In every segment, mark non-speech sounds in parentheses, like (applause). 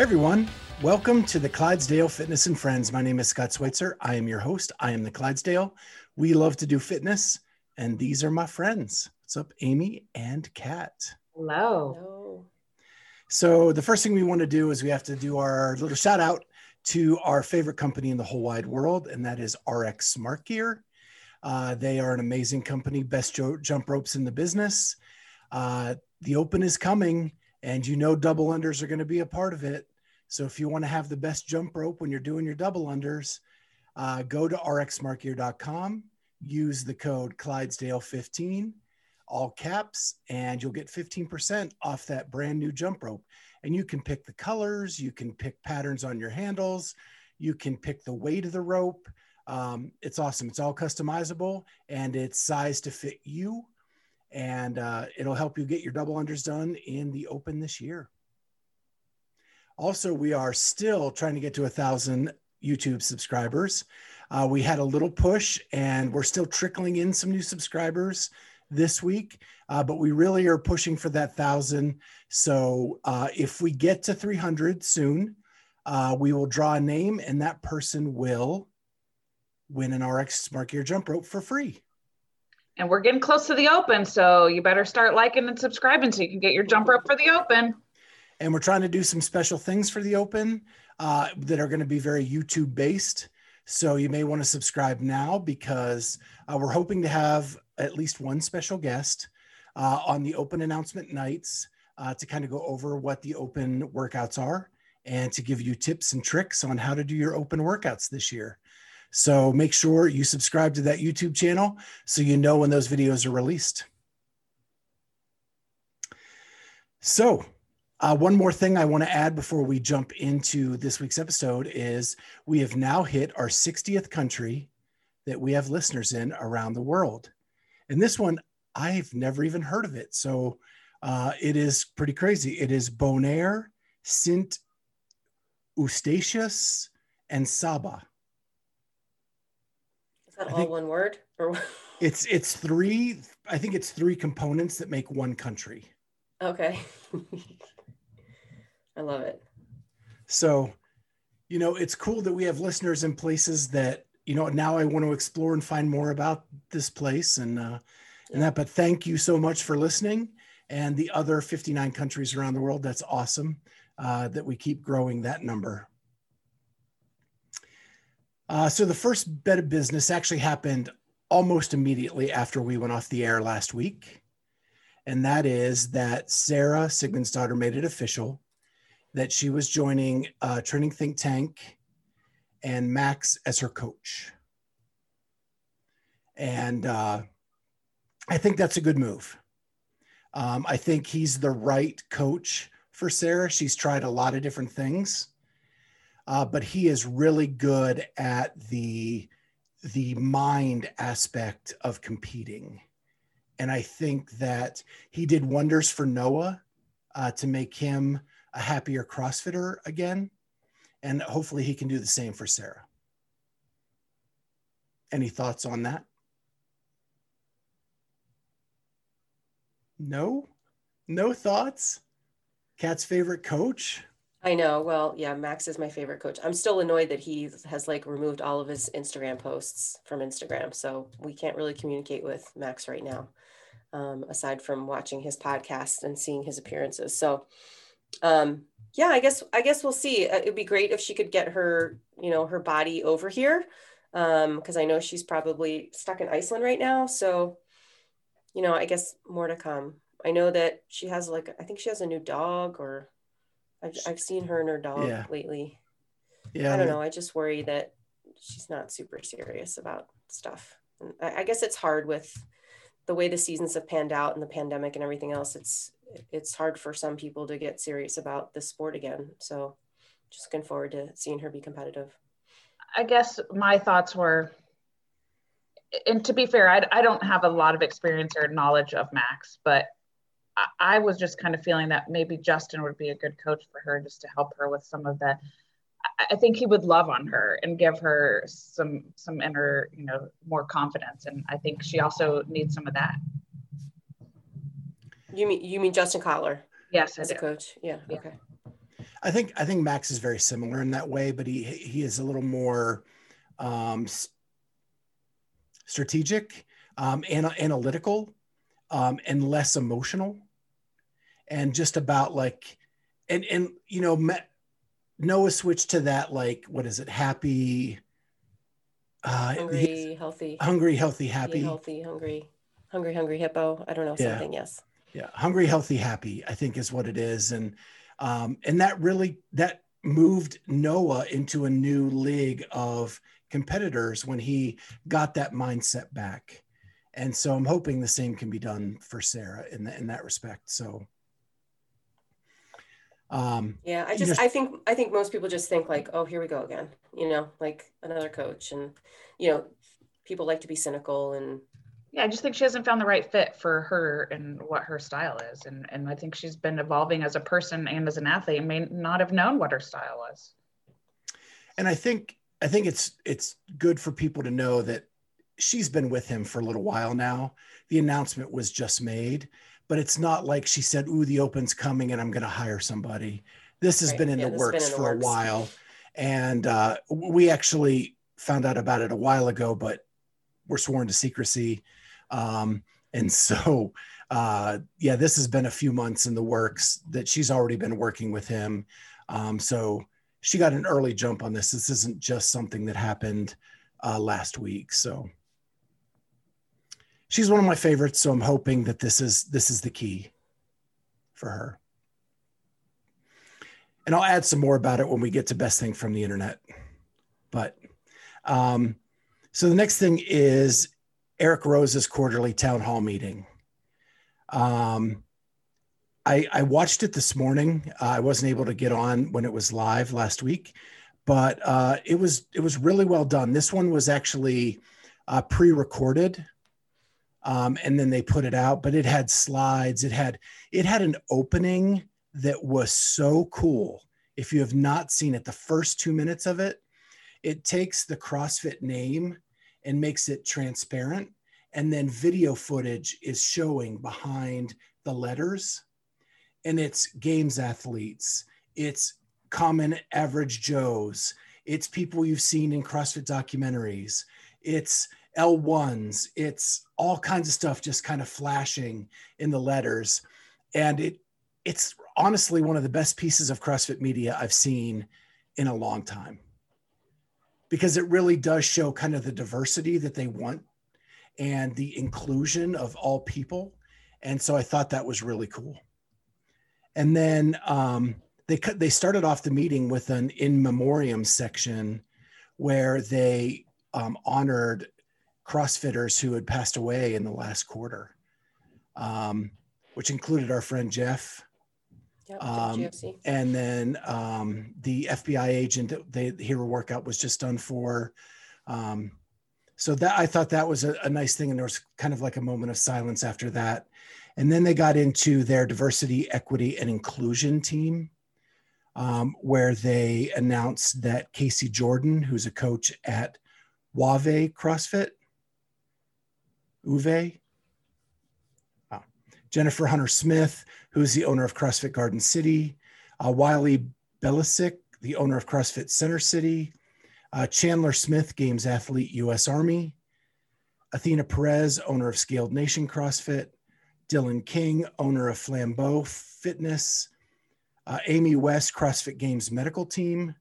Hey everyone, welcome to the Clydesdale Fitness and Friends. My name is Scott Schweitzer. I am your host. I am the Clydesdale. We love to do fitness, and these are my friends. What's up, Amy and Kat? Hello. So the first thing we want to do is we have to do our little shout out to our favorite company in the whole wide world, and that is RX Smart Gear. Uh, they are an amazing company, best jump ropes in the business. Uh, the Open is coming, and you know double unders are going to be a part of it. So if you want to have the best jump rope when you're doing your double unders, uh, go to rxsmartgear.com, use the code Clydesdale15, all caps, and you'll get 15% off that brand new jump rope. And you can pick the colors, you can pick patterns on your handles, you can pick the weight of the rope. Um, it's awesome. It's all customizable and it's sized to fit you. And uh, it'll help you get your double unders done in the open this year. Also, we are still trying to get to a thousand YouTube subscribers. Uh, we had a little push and we're still trickling in some new subscribers this week, uh, but we really are pushing for that thousand. So uh, if we get to 300 soon, uh, we will draw a name and that person will win an RX Smart Gear jump rope for free. And we're getting close to the open, so you better start liking and subscribing so you can get your jump rope for the open. And we're trying to do some special things for the open uh, that are going to be very YouTube based. So you may want to subscribe now because uh, we're hoping to have at least one special guest uh, on the open announcement nights uh, to kind of go over what the open workouts are and to give you tips and tricks on how to do your open workouts this year. So make sure you subscribe to that YouTube channel so you know when those videos are released. So, uh, one more thing I want to add before we jump into this week's episode is we have now hit our 60th country that we have listeners in around the world. And this one, I've never even heard of it. So uh, it is pretty crazy. It is Bonaire, Sint Eustatius, and Saba. Is that I all one word? Or (laughs) It's it's three. I think it's three components that make one country. okay. (laughs) I love it. So, you know, it's cool that we have listeners in places that, you know, now I want to explore and find more about this place and uh and that. But thank you so much for listening. And the other 59 countries around the world. That's awesome uh, that we keep growing that number. Uh, so the first bit of business actually happened almost immediately after we went off the air last week. And that is that Sara Sigmundsdottir made it official that she was joining uh, Training Think Tank and Max as her coach. And uh, I think that's a good move. Um, I think he's the right coach for Sara. She's tried a lot of different things, uh, but he is really good at the the mind aspect of competing. And I think that he did wonders for Noah uh, to make him a happier CrossFitter again. And hopefully he can do the same for Sara. Any thoughts on that? No? No thoughts? Kat's favorite coach? I know. Well, yeah, Max is my favorite coach. I'm still annoyed that he has like removed all of his Instagram posts from Instagram. So we can't really communicate with Max right now. um, aside from watching his podcast and seeing his appearances. So, um, yeah, I guess I guess we'll see. Uh, it'd be great if she could get her, you know, her body over here, because um, I know she's probably stuck in Iceland right now. So, you know, I guess more to come. I know that she has like I think she has a new dog, or I've I've seen her and her dog yeah. lately. Yeah, I don't know. I just worry that she's not super serious about stuff. And I, I guess it's hard with the way the seasons have panned out and the pandemic and everything else. It's it's hard for some people to get serious about the sport again. So just looking forward to seeing her be competitive. I guess my thoughts were, and to be fair, I, I don't have a lot of experience or knowledge of Max, but I, I was just kind of feeling that maybe Justin would be a good coach for her just to help her with some of the I think he would love on her and give her some some inner, you know, more confidence. And I think she also needs some of that. You mean you mean Justin Kotler? Yes, as a coach. Yeah. yeah. Okay. I think I think Max is very similar in that way, but he he is a little more um, strategic, um, and analytical, um, and less emotional, and just about like, and and you know, Noah switched to that like what is it? Happy. Uh, hungry, healthy. Hungry, healthy, happy. healthy, hungry, hungry, hungry hippo. I don't know yeah. something. Yes. Yeah, hungry, healthy, happy. I think is what it is, and um, and that really that moved Noah into a new league of competitors when he got that mindset back. And so I'm hoping the same can be done for Sara in, the, in that respect. So um, yeah, I just, just I think I think most people just think like, oh, here we go again, you know, like another coach, and you know, people like to be cynical and. Yeah, I just think she hasn't found the right fit for her and what her style is, and and I think she's been evolving as a person and as an athlete, and may not have known what her style was. And I think I think it's it's good for people to know that she's been with him for a little while now. The announcement was just made, but it's not like she said, "Ooh, the Open's coming, and I'm going to hire somebody." This has right. been in yeah, the works in the for works. a while, and uh, we actually found out about it a while ago, but we're sworn to secrecy, um, and (laughs) so uh, yeah, this has been a few months in the works that she's already been working with him. Um, so she got an early jump on this. This isn't just something that happened uh, last week. So she's one of my favorites, so I'm hoping that this is this is the key for her. And I'll add some more about it when we get to best thing from the internet. But um, so the next thing is Eric Roza's quarterly town hall meeting. Um, I, I watched it this morning. Uh, I wasn't able to get on when it was live last week, but uh, it was it was really well done. This one was actually uh, pre-recorded um, and then they put it out but it had slides. It had it had an opening that was so cool. If you have not seen it the first two minutes of it it takes the crossfit name and makes it transparent. And then video footage is showing behind the letters. And it's games athletes. It's common average joes. It's people you've seen in crossfit documentaries. It's L1s, it's all kinds of stuff just kind of flashing in the letters. And it it's honestly one of the best pieces of CrossFit media I've seen in a long time. Because it really does show kind of the diversity that they want and the inclusion of all people. And so I thought that was really cool. And then um, they they started off the meeting with an in memoriam section where they um, honored CrossFitters who had passed away in the last quarter, um, which included our friend Jeff. Yep, um, and then um, the FBI agent that the Hero Workout was just done for. Um, so that I thought that was a, a nice thing, and there was kind of like a moment of silence after that. And then they got into their diversity, equity, and inclusion team, um, where they announced that Casey Jordan, who's a coach at Wave CrossFit, Uwe. Oh. Jennifer Hunter Smith, who's the owner of CrossFit Garden City. Uh, Wiley Belisic, the owner of CrossFit Center City. Uh, Chandler Smith, Games athlete, U.S. Army. Athena Perez, owner of Scaled Nation CrossFit. Dylan King, owner of Flambeau Fitness, uh, Amy West, CrossFit Games medical team,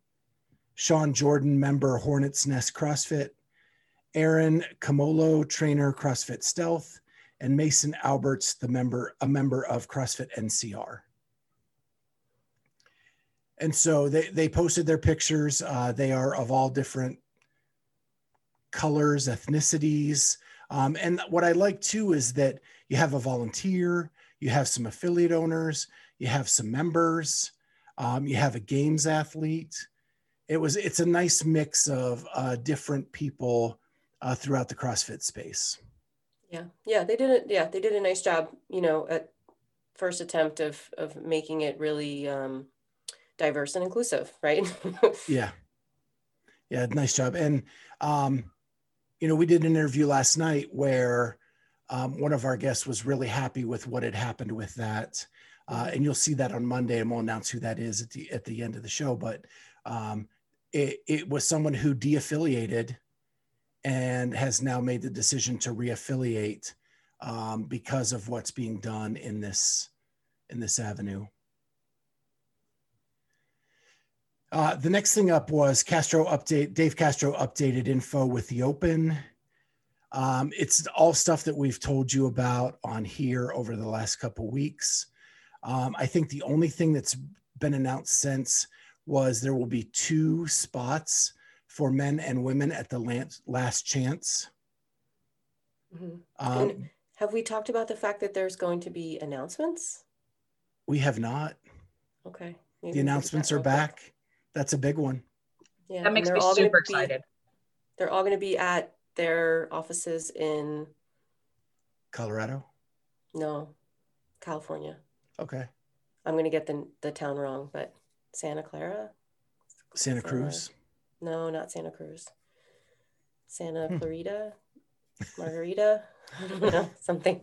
Sean Jordan, member Hornets Nest CrossFit, Aaron Camolo, trainer CrossFit Stealth, and Mason Alberts, the member a member of CrossFit NCR. And so they they posted their pictures. Uh, they are of all different colors, ethnicities. Um, and what I like too is that you have a volunteer, you have some affiliate owners, you have some members, um, you have a games athlete. It was it's a nice mix of uh, different people uh, throughout the CrossFit space. Yeah, yeah, they did it. Yeah, they did a nice job. You know, at first attempt of of making it really um, diverse and inclusive, right? (laughs) yeah, yeah, nice job. And um, you know, we did an interview last night where um, one of our guests was really happy with what had happened with that. Uh, mm-hmm. and you'll see that on Monday, and we'll announce who that is at the at the end of the show. But um, it, it was someone who de-affiliated and has now made the decision to reaffiliate um, because of what's being done in this in this avenue. Uh, the next thing up was Castro update. Dave Castro updated info with the Open. Um, it's all stuff that we've told you about on here over the last couple weeks. Um, I think the only thing that's been announced since was there will be two spots for men and women at the last chance. Mm-hmm. Um, have we talked about the fact that there's going to be announcements? We have not. Okay. Maybe the announcements are back. Quick. That's a big one. Yeah, that makes me super excited. Be, they're all going to be at their offices in Colorado. No, California. Okay. I'm going to get the the town wrong, but Santa Clara. Santa Cruz. No, not Santa Cruz. Santa hmm. Clarita, Margarita. Know (laughs) something.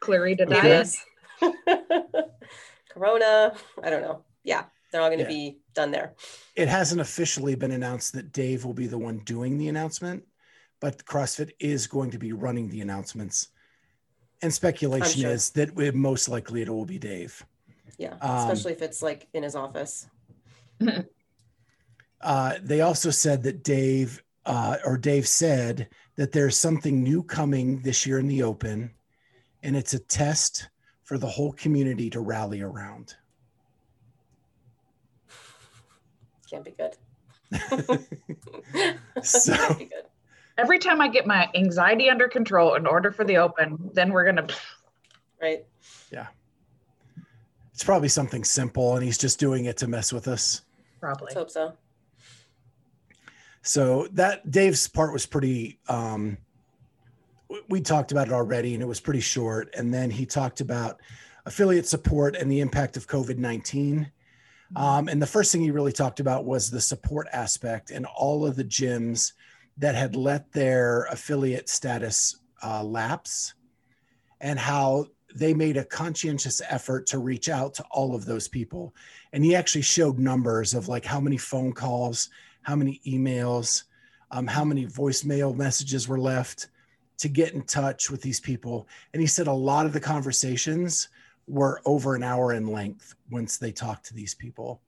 Clarita Dias. (laughs) Corona. I don't know. Yeah, they're all going to yeah. be done there. It hasn't officially been announced that Dave will be the one doing the announcement, but CrossFit is going to be running the announcements. And speculation sure. is that it, most likely it will be Dave. Yeah, um, especially if it's like in his office. (laughs) uh, they also said that Dave, uh, or Dave said that there's something new coming this year in the Open, and it's a test for the whole community to rally around. can't be good. (laughs) (laughs) so, can't be good. Every time I get my anxiety under control in order for the open, then we're gonna. (laughs) Right. Yeah. It's probably something simple, and he's just doing it to mess with us. Probably. Let's hope so. So that Dave's part was pretty. Um, we talked about it already, and it was pretty short. And then he talked about affiliate support and the impact of COVID nineteen um, and the first thing he really talked about was the support aspect and all of the gyms that had let their affiliate status uh, lapse and how they made a conscientious effort to reach out to all of those people. And he actually showed numbers of like how many phone calls, how many emails, um, how many voicemail messages were left to get in touch with these people. And he said a lot of the conversations were over an hour in length once they talked to these people.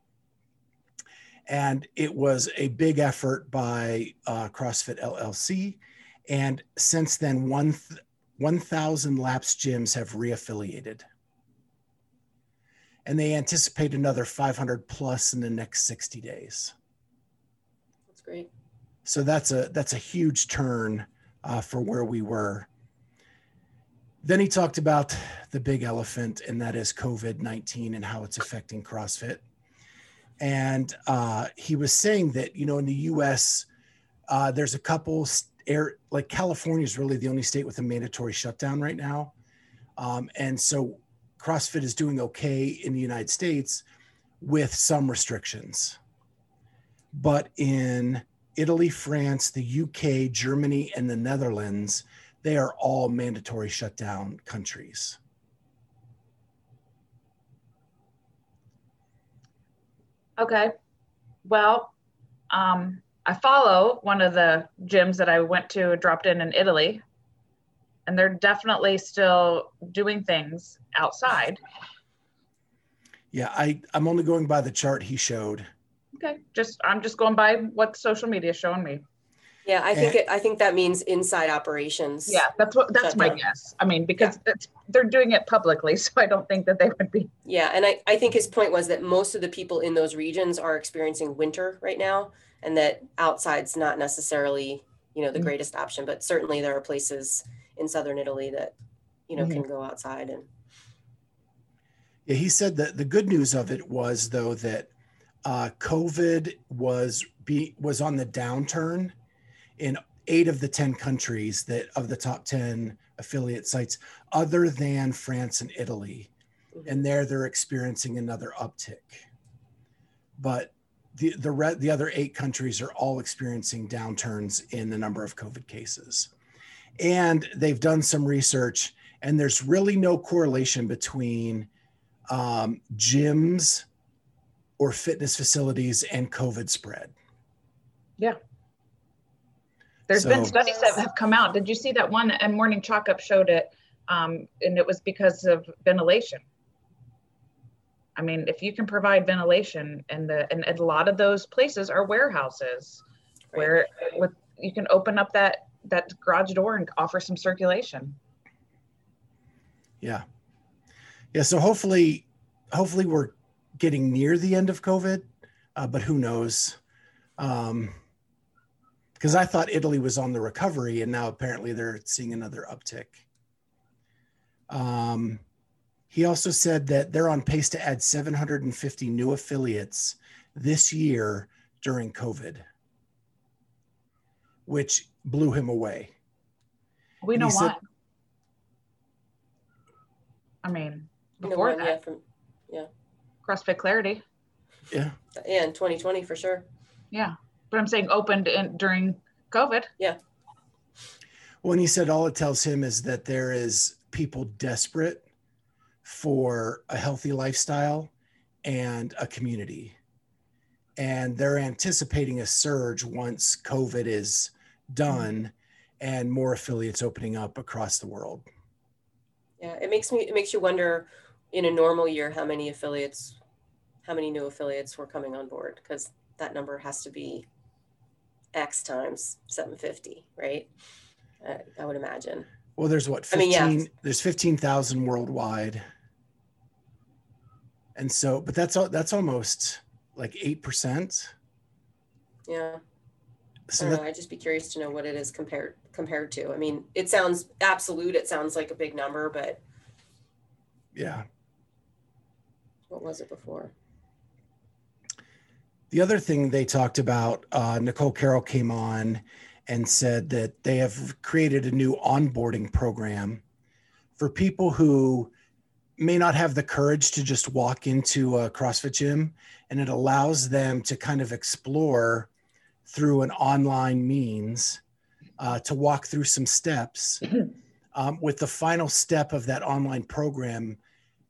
And it was a big effort by uh, CrossFit LLC. And since then, 1,000 lapsed gyms have reaffiliated. And they anticipate another 500 plus in the next 60 days. Great. So that's a that's a huge turn uh, for where we were then he talked about the big elephant, and that is COVID 19 and how it's affecting CrossFit. And uh, he was saying that, you know, in the US, uh, there's a couple air, like California is really the only state with a mandatory shutdown right now. Um, and so CrossFit is doing okay in the United States with some restrictions. But in Italy, France, the UK, Germany, and the Netherlands, they are all mandatory shutdown countries. Okay. Well, um, I follow one of the gyms that I went to, dropped in in Italy. and they're definitely still doing things outside. Yeah, I I'm only going by the chart he showed. Okay, just I'm just going by what social media is showing me. Yeah, I think it, I think that means inside operations. Yeah, that's what that's my down. guess. I mean, because it's, they're doing it publicly, (laughs) so I don't think that they would be. Yeah, and I, I think his point was that most of the people in those regions are experiencing winter right now, and that outside's not necessarily, you know, the Mhm. greatest option, but certainly there are places in southern Italy that, you know, Mhm. can go outside and Yeah, he said that the good news of it was though that uh, COVID was be was on the downturn in eight of the ten countries that of the top ten affiliate sites, other than France and Italy, and there they're experiencing another uptick. But the the re- the other eight countries are all experiencing downturns in the number of COVID cases, and they've done some research, and there's really no correlation between um, gyms or fitness facilities and COVID spread. Yeah. There's been studies that have come out. Did you see that one? And Morning Chalk Up showed it, um, and it was because of ventilation. I mean, if you can provide ventilation, and the and a lot of those places are warehouses, Right. where with you can open up that that garage door and offer some circulation. Yeah. Yeah. So hopefully, hopefully we're getting near the end of COVID, uh, but who knows? Um, because I thought Italy was on the recovery, and now apparently they're seeing another uptick. Um, he also said that they're on pace to add 750 new affiliates this year during COVID, which blew him away. We And know he what. I mean, you know, before one, yeah, that, from CrossFit Clarity. Yeah. yeah, in 2020 for sure. Yeah, but I'm saying opened in during COVID. Yeah. When he said all it tells him is that there is people desperate for a healthy lifestyle and a community. And they're anticipating a surge once COVID is done and more affiliates opening up across the world. Yeah, it makes me it makes you wonder in a normal year how many affiliates, how many new affiliates were coming on board because that number has to be X times 750, right? Uh, I would imagine. Well, there's what I 15 mean, yeah. there's 15,000 worldwide. And so but that's all, that's almost like 8%. Yeah. So I don't that, know. I'd just be curious to know what it is compared compared to. I mean, it sounds absolute. It sounds like a big number, but yeah. what was it before? The other thing they talked about, uh, Nicole Carroll came on and said that they have created a new onboarding program for people who may not have the courage to just walk into a CrossFit gym, and it allows them to kind of explore through an online means uh, to walk through some steps. Um, with the final step of that online program,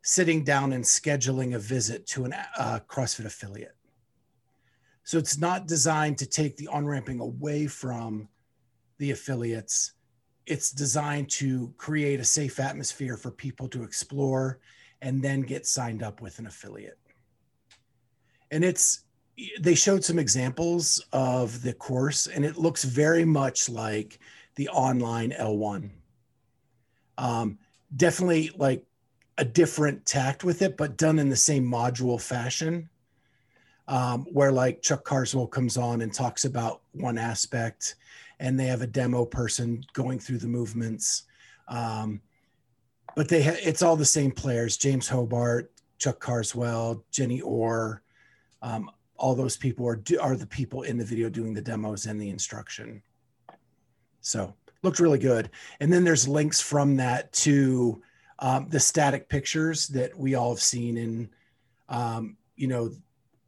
sitting down and scheduling a visit to an uh, CrossFit affiliate. So it's not designed to take the on ramping away from the affiliates. It's designed to create a safe atmosphere for people to explore and then get signed up with an affiliate. And it's, they showed some examples of the course, and it looks very much like the online L1. Um, definitely like a different tact with it, but done in the same module fashion um, where like Chuck Carswell comes on and talks about one aspect, and they have a demo person going through the movements. Um, but they ha- it's all the same players: James Hobart, Chuck Carswell, Jenny Orr. Um, all those people are are the people in the video doing the demos and the instruction. So looked really good. And then there's links from that to um, the static pictures that we all have seen in, um, you know,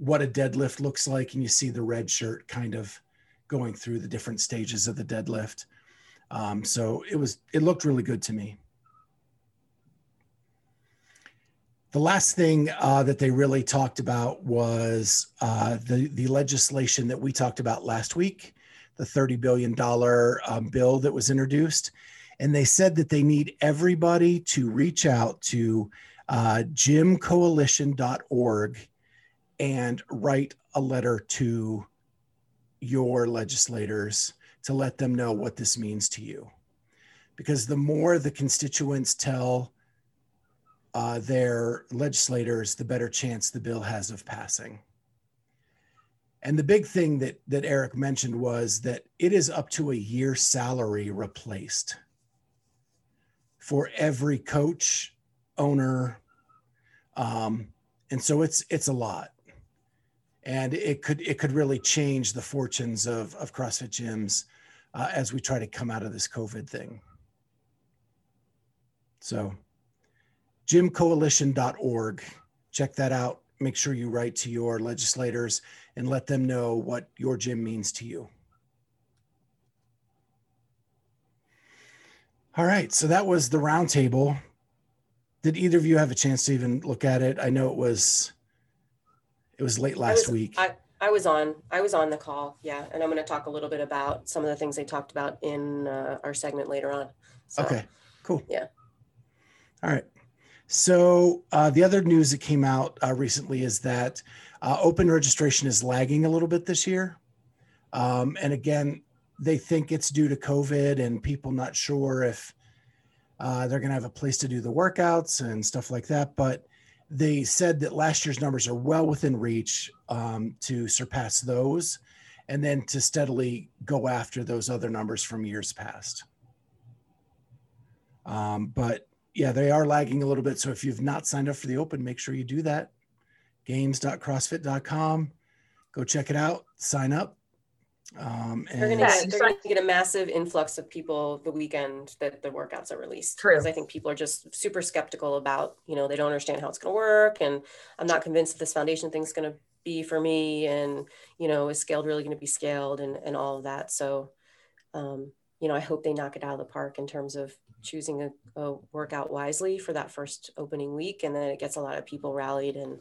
what a deadlift looks like, and you see the red shirt kind of going through the different stages of the deadlift. Um, so it was it looked really good to me. The last thing uh, that they really talked about was uh, the the legislation that we talked about last week, the thirty billion dollar um, bill that was introduced, and they said that they need everybody to reach out to uh, gymcoalition.org and write a letter to your legislators to let them know what this means to you. Because the more the constituents tell uh, their legislators, the better chance the bill has of passing. And the big thing that, that Eric mentioned was that it is up to a year salary replaced for every coach, owner, um, and so it's it's a lot, and it could it could really change the fortunes of of CrossFit gyms uh, as we try to come out of this COVID thing. So, gymcoalition.org, check that out. Make sure you write to your legislators and let them know what your gym means to you. All right, so that was the roundtable. Did either of you have a chance to even look at it? I know it was it was late last was, week. I, I was on I was on the call, yeah, and I'm going to talk a little bit about some of the things they talked about in uh, our segment later on. So, okay, cool. Yeah. All right. So uh, the other news that came out uh, recently is that uh, open registration is lagging a little bit this year, um, and again, they think it's due to COVID and people not sure if uh, they're going to have a place to do the workouts and stuff like that. But they said that last year's numbers are well within reach um, to surpass those and then to steadily go after those other numbers from years past. Um, but yeah, they are lagging a little bit. So if you've not signed up for the open, make sure you do that. Games.crossfit.com. Go check it out, sign up. Um, they're going to get a massive influx of people the weekend that the workouts are released. True. Because I think people are just super skeptical about, you know, they don't understand how it's going to work. And I'm not convinced that this foundation thing's going to be for me. And, you know, is scaled really going to be scaled and, and all of that. So, um, you know, I hope they knock it out of the park in terms of choosing a, a workout wisely for that first opening week. And then it gets a lot of people rallied and,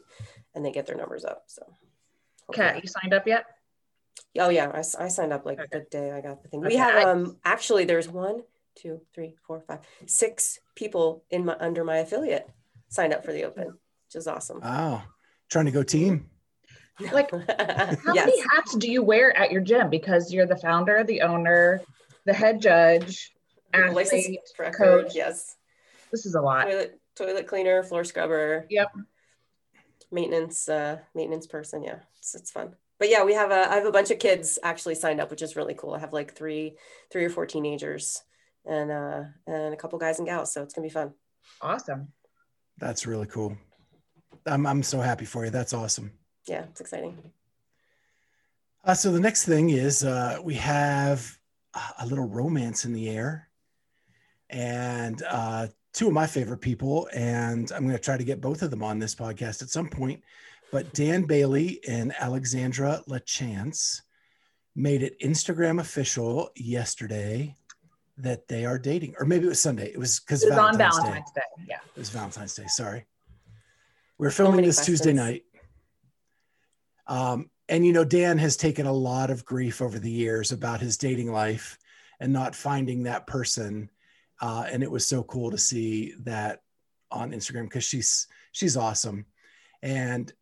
and they get their numbers up. So. Okay, you signed up yet? Oh yeah, I, I signed up like okay. the day I got the thing. Okay. We have um actually there's one, two, three, four, five, six people in my under my affiliate signed up for the open, which is awesome. Wow. Trying to go team. (laughs) Like (laughs) how yes. many hats do you wear at your gym? Because you're the founder, the owner, the head judge, athlete, coach. Yes. This is a lot. Toilet, toilet cleaner, floor scrubber. Yep. Maintenance, uh, maintenance person. Yeah, it's, it's fun but yeah, we have a I have a bunch of kids actually signed up, which is really cool. I have like three three or four teenagers and uh and a couple guys and gals, so it's gonna be fun. Awesome. That's really cool. I'm I'm so happy for you. That's awesome. Yeah, it's exciting. Uh, so the next thing is uh, we have a little romance in the air, and uh, two of my favorite people, and I'm going to try to get both of them on this podcast at some point. But Dan Bailey and Alexandra LaChance made it Instagram official yesterday that they are dating, or maybe it was Sunday. It was because Valentine's, on Valentine's Day. Day. Yeah, it was Valentine's Day. Sorry, we're filming this questions. Tuesday night. Um, and you know, Dan has taken a lot of grief over the years about his dating life and not finding that person. Uh, and it was so cool to see that on Instagram because she's she's awesome. And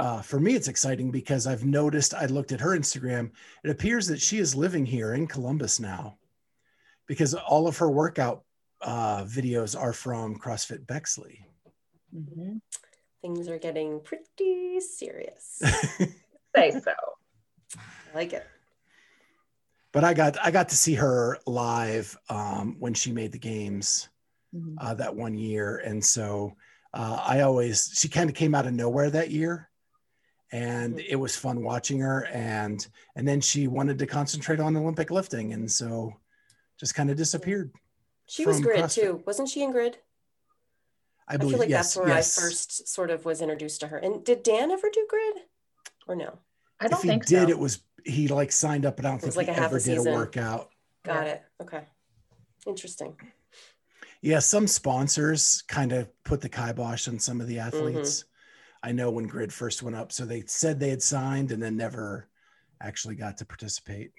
uh, for me, it's exciting because I've noticed, I looked at her Instagram, it appears that she is living here in Columbus now because all of her workout uh, videos are from CrossFit Bexley. Mm-hmm. Things are getting pretty serious. (laughs) Say so. I like it. But I got I got to see her live um, when she made the games mm-hmm. uh, that one year, and so uh, I always she kind of came out of nowhere that year, and mm-hmm. it was fun watching her and and then she wanted to concentrate on olympic lifting and so just kind of disappeared she was grid CrossFit. too wasn't she in grid i, believe, I feel like yes, that's where yes. i first sort of was introduced to her and did dan ever do grid or no i don't know. if he did so. it was he like signed up but i don't think like he ever a did a workout got it okay interesting yeah some sponsors kind of put the kibosh on some of the mm-hmm. athletes mm-hmm I know when Grid first went up. So they said they had signed and then never actually got to participate.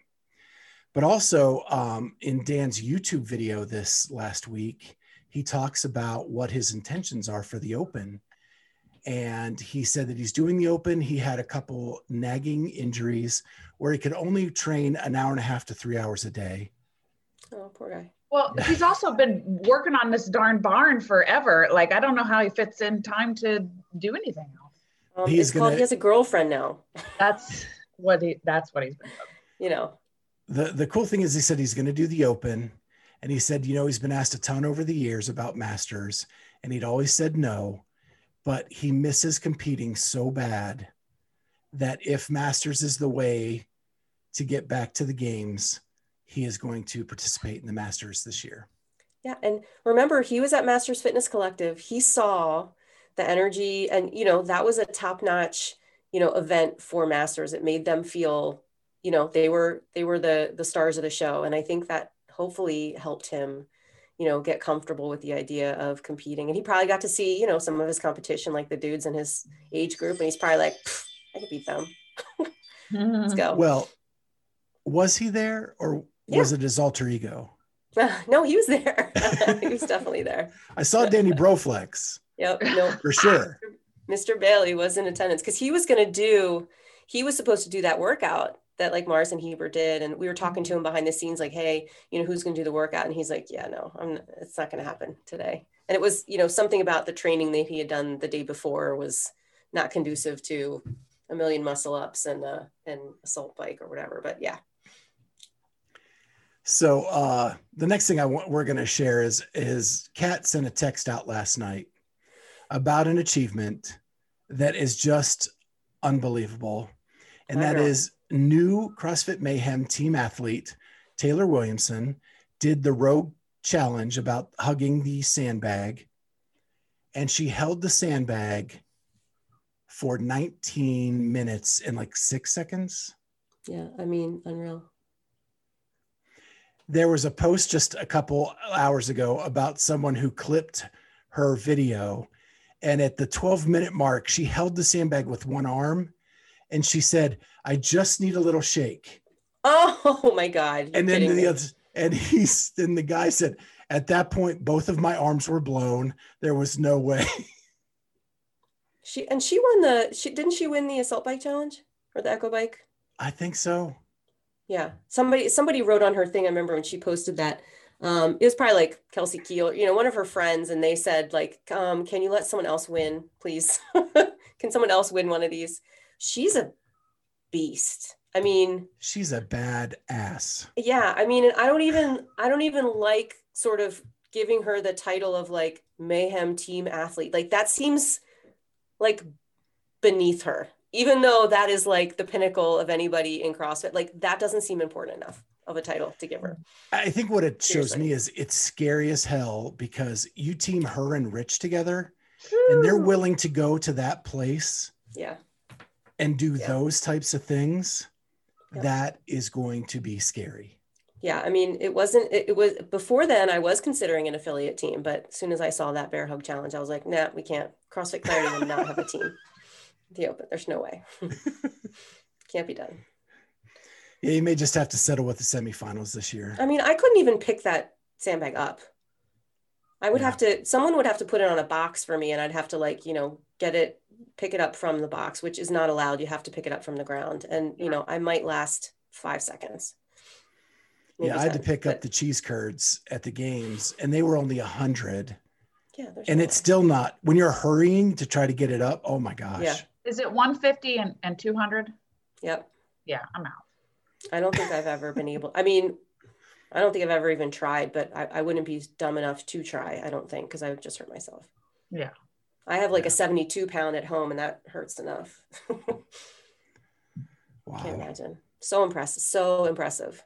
But also um, in Dan's YouTube video this last week, he talks about what his intentions are for the Open. And he said that he's doing the Open. He had a couple nagging injuries where he could only train an hour and a half to three hours a day. Oh, poor guy. Well, Yeah. he's also been working on this darn barn forever. Like, I don't know how he fits in time to do anything else. Um, He's it's called gonna- he has a girlfriend now. (laughs) That's what he. That's what he's been. Doing. You know. the the cool thing is he said he's going to do the open and he said you know he's been asked a ton over the years about masters and he'd always said no but he misses competing so bad that if masters is the way to get back to the games he is going to participate in the masters this year Yeah, and remember, he was at Masters Fitness Collective. He saw the energy, and you know that was a top-notch, you know, event for Masters. It made them feel, you know, they were they were the the stars of the show, and I think that hopefully helped him, you know, get comfortable with the idea of competing. And he probably got to see, you know, some of his competition, like the dudes in his age group, and he's probably like, I could beat them. Mm-hmm. Let's go. well was he there or was it his alter ego (laughs) no, he was there. (laughs) he was definitely there. i saw danny broflex Yep. (laughs) No. for sure Mr. Bailey was in attendance because he was going to do, he was supposed to do that workout that like Mars and Heber did. And we were talking to him behind the scenes, like, hey, you know, who's going to do the workout? And he's like, yeah, no, I'm, it's not going to happen today. And it was, you know, something about the training that he had done the day before was not conducive to a million muscle ups and, uh, and assault bike or whatever. But yeah. So uh, the next thing I want we're going to share is is Kat sent a text out last night about an achievement that is just unbelievable, and that I new CrossFit Mayhem team athlete Taylor Williamson did the Rogue Challenge about hugging the sandbag, and she held the sandbag for 19 minutes and like six seconds. Yeah. I mean, unreal. there was a post just a couple hours ago about someone who clipped her video and at the 12 minute mark she held the sandbag with one arm and she said i just need a little shake Oh my God. And then the me. other and he's then the guy said at that point both of my arms were blown there was no way (laughs) she, and she won the, she, didn't she win the assault bike challenge or the echo bike? i think so Yeah, somebody somebody wrote on her thing. I remember when she posted that. Um, it was probably like Kelsey Keel, you know, one of her friends, and they said like, um, "Can you let someone else win, please? (laughs) Can someone else win one of these?" She's a beast. I mean, she's a bad ass yeah. I mean, I don't even I don't even like sort of giving her the title of like mayhem team athlete. Like that seems like beneath her even though that is like the pinnacle of anybody in CrossFit, like that doesn't seem important enough of a title to give her. I think what it shows me is it's scary as hell because you team her and Rich together, and they're willing to go to that place Yeah. and do Yeah. those types of things. Yep. That is going to be scary. Yeah. I mean, it wasn't, it, it was before then I was considering an affiliate team, but as soon as I saw that bear hug challenge, I was like, nah, we can't. CrossFit Clarity will not have a team. (laughs) The open, there's no way. (laughs) Can't be done. Yeah, you may just have to settle with the semifinals this year. I mean, I couldn't even pick that sandbag up. I would Yeah. have to, someone would have to put it on a box for me and I'd have to like, you know, get it, pick it up from the box, which is not allowed. You have to pick it up from the ground. And, you know, I might last five seconds. Yeah, maybe I had to 10, pick up the cheese curds at the games, and they were only a hundred. Yeah. And no it's way. still not when you're hurrying to try to get it up. Oh my gosh. Yeah. Is it 150 and, and 200? Yep. Yeah, I'm out. I don't think I've ever been able, I mean, I don't think I've ever even tried, but I, I wouldn't be dumb enough to try. I don't think, because I would just hurt myself. Yeah. I have like Yeah. a 72 pound at home and that hurts enough. (laughs) Wow. Can't imagine. So impressive. So impressive.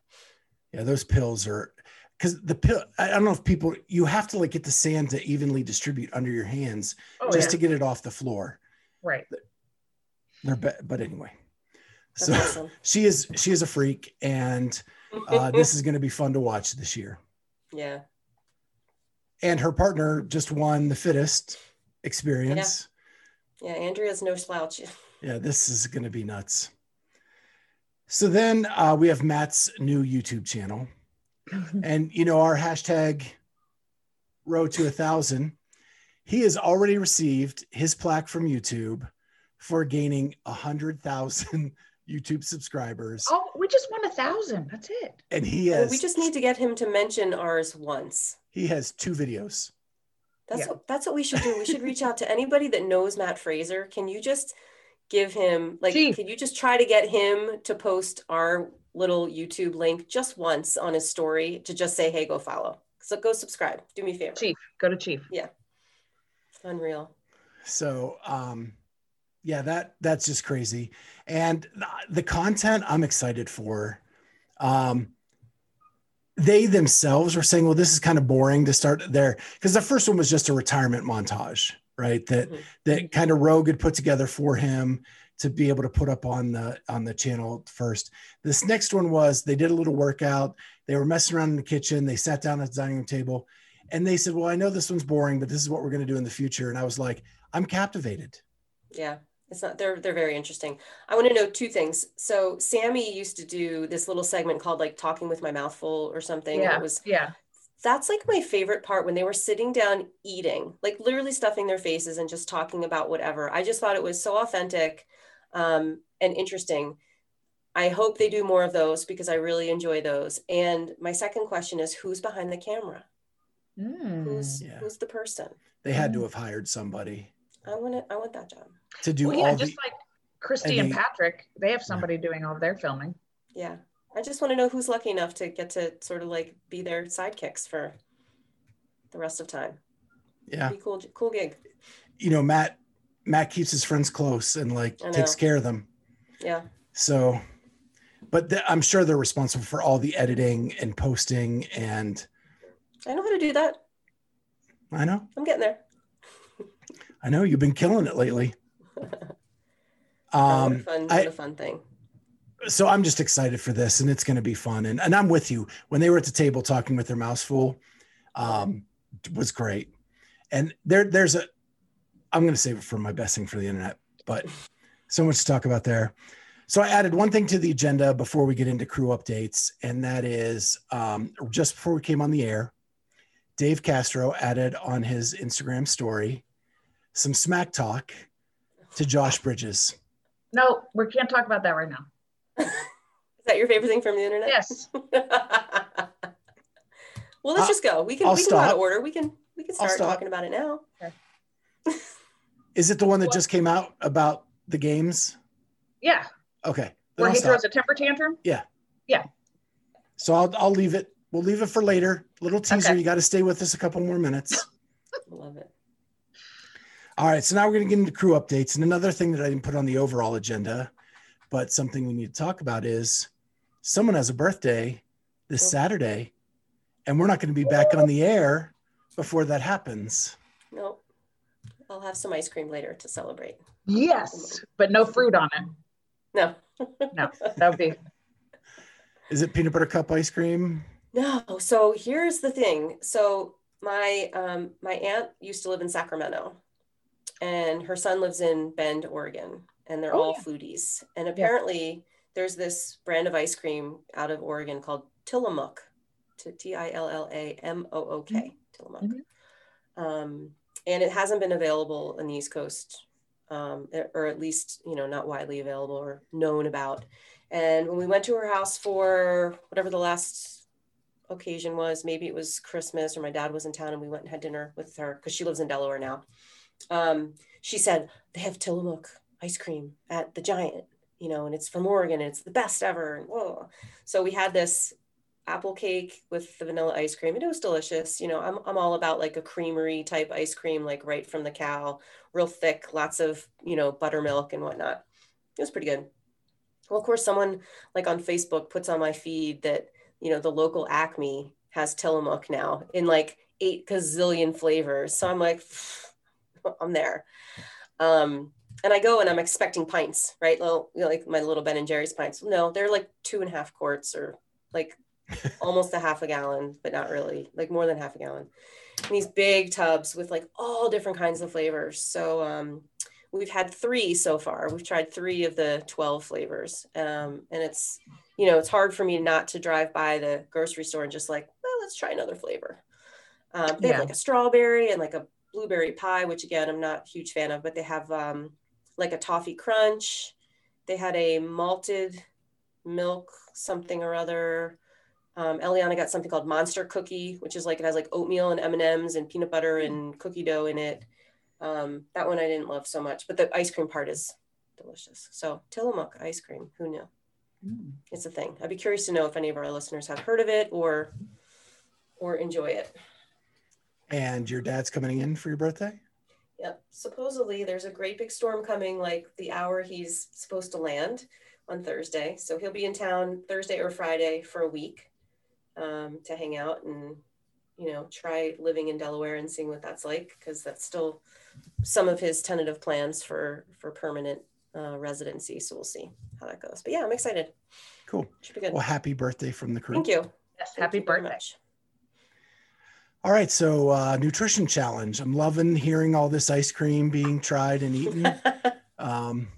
Yeah, those pills are because the pill. I I don't know if people you have to like get the sand to evenly distribute under your hands Oh, just yeah. to get it off the floor. right. They're be- but anyway. That's So awesome. (laughs) she is she is a freak, and uh, this is (laughs) going to be fun to watch this year. yeah. And her partner just won the fittest experience. Yeah. Andrea's no slouch. (laughs) Yeah, this is going to be nuts. So then uh, we have Mat's new YouTube channel. and you know our hashtag row to a thousand he has already received his plaque from youtube for gaining a hundred thousand youtube subscribers Oh, we just won a thousand. That's it. and he Well, has we just need to get him to mention ours once. he has two videos That's Yeah. what that's what we should do. We should reach out to anybody that knows Mat Fraser. Can you just give him like Chief. can you just try to get him to post our little YouTube link just once on his story to just say, hey, go follow. So go subscribe. Do me a favor. Chief, go to Chief. Yeah. Unreal. so um yeah that that's just crazy. And the content i'm excited for um they themselves were saying well this is kind of boring to start there. Because the first one was just a retirement montage right? That Mhm. that kind of rogue had put together for him to be able to put up on the on the channel first. This next one was they did a little workout. They were messing around in the kitchen. They sat down at the dining room table and they said well i know this one's boring but this is what we're going to do in the future. And i was like i'm captivated. Yeah. It's not they're they're very interesting. I want to know two things. So Sammie used to do this little segment called like talking with my mouth full or something. Yeah. It was Yeah. that's like my favorite part when they were sitting down eating, like literally stuffing their faces and just talking about whatever. I just thought it was so authentic um, and interesting. I hope they do more of those because I really enjoy those. And my second question is who's behind the camera? Mm. Who's Yeah. who's the person? they had to have hired somebody I want it. I want that job. to do Well, yeah, all just the like Christy and, they- Patrick, they have somebody doing all their filming. Yeah. I just want to know who's lucky enough to get to sort of like be their sidekicks for the rest of time. yeah Be cool, cool gig. you know Mat Mat keeps his friends close and like takes care of them Yeah. so but the, i'm sure they're responsible for all the editing and posting and I know how to do that. i know I'm getting there. I know you've been killing it lately. (laughs) Um fun, I- what a fun thing. so i'm just excited for this and it's going to be fun and, and i'm with you. When they were at the table talking with their mouths full um was great. And there there's a i'm going to save it for my best thing for the internet but (laughs) so much to talk about there. So i added one thing to the agenda before we get into crew updates and that is um, just before we came on the air dave castro added on his instagram story some smack talk to josh bridges No, we can't talk about that right now. (laughs) Is that your favorite thing from the internet? Yes. (laughs) well, let's I'll- just go. We can I'll we can go out stop. of order. We can we can start talking about it now. (laughs) is it the one that just came out about the games Yeah. okay then Where I'll he stop. throws a temper tantrum. Yeah. Yeah. So I'll I'll leave it. We'll leave it for later. Little teaser. Okay. You got to stay with us a couple more minutes. Love it. All right. So now we're going to get into crew updates. And another thing that I didn't put on the overall agenda, but something we need to talk about is someone has a birthday this Oh. Saturday, and we're not going to be back on the air before that happens. No, I'll have some ice cream later to celebrate. Yes, but no fruit on it. No, No, that would be. (laughs) Is it peanut butter cup ice cream? no. So here's the thing. So my um, my aunt used to live in Sacramento, and her son lives in Bend, Oregon, and they're Oh, all yeah. foodies. And apparently, there's this brand of ice cream out of Oregon called Tillamook, T I L L A M O O K, Tillamook. Mhm. Um, and it hasn't been available on the East Coast, um, or at least you know not widely available or known about. And when we went to her house for whatever the last occasion was, maybe it was Christmas or my dad was in town and we went and had dinner with her because she lives in Delaware now. Um, she said they have Tillamook ice cream at the Giant, you know, and it's from Oregon and it's the best ever. And whoa. So we had this apple cake with the vanilla ice cream and it was delicious. You know, I'm, I'm all about like a creamery type ice cream, like right from the cow, real thick, lots of, you know, buttermilk and whatnot. It was pretty good. Well, of course, someone like on Facebook puts on my feed that, you know, the local Acme has Tillamook now in like eight gazillion flavors. So I'm like, I'm there. Um, and I go and I'm expecting pints, right? Little, you know, like my little Ben and Jerry's pints. No, they're like two and a half quarts or like (laughs) almost a half a gallon, but not really, like more than half a gallon. And these big tubs with like all different kinds of flavors. So um, we've had three so far. We've tried three of the 12 flavors. Um, and it's, you know, it's hard for me not to drive by the grocery store and just like, well, let's try another flavor. Um, they Yeah. have like a strawberry and like a blueberry pie, which again, I'm not a huge fan of, but they have um, like a toffee crunch. They had a malted milk something or other. Um, Eliana got something called Monster Cookie, which is like it has like oatmeal and M and M's and peanut butter and cookie dough in it. Um, that one I didn't love so much, but the ice cream part is delicious. So Tillamook ice cream, who knew? Mm. It's a thing. I'd be curious to know if any of our listeners have heard of it or or enjoy it. And your dad's coming in for your birthday? Yep. Supposedly there's a great big storm coming like the hour he's supposed to land on Thursday. So he'll be in town Thursday or Friday for a week um, to hang out and, you know, try living in Delaware and seeing what that's like because that's still some of his tentative plans for for permanent uh, residency. So we'll see how that goes. But yeah, I'm excited. Cool. Should be good. Well, happy birthday from the crew. Thank you. Yes, Thank happy you very birthday. All right. So, uh, nutrition challenge. I'm loving hearing all this ice cream being tried and eaten. (laughs) Um,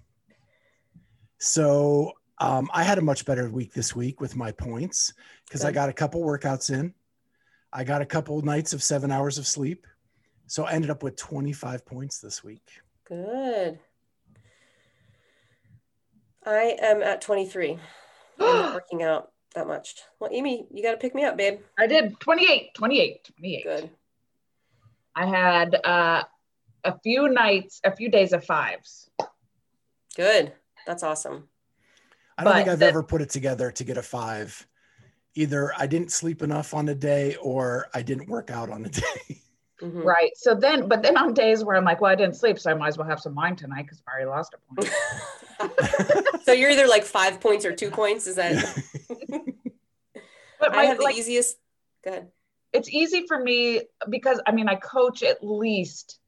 so um, I had a much better week this week with my points because I got a couple workouts in. I got a couple nights of seven hours of sleep. So I ended up with 25 points this week. Good. I am at 23. (gasps) Working out that much. Well, Amy, you got to pick me up, babe. I did 28, 28, 28. Good. I had uh, a few nights, a few days of fives. Good. That's awesome. I don't think I've the- ever put it together to get a five. Either I didn't sleep enough on a day or I didn't work out on a day. (laughs) Mhm. Right. So then, but then on days where I'm like, well, I didn't sleep, so I might as well have some wine tonight because I already lost a point. (laughs) so you're either like five points or two points. Is that? (laughs) But I have the like, easiest. Go ahead. it's easy for me because I mean, I coach at least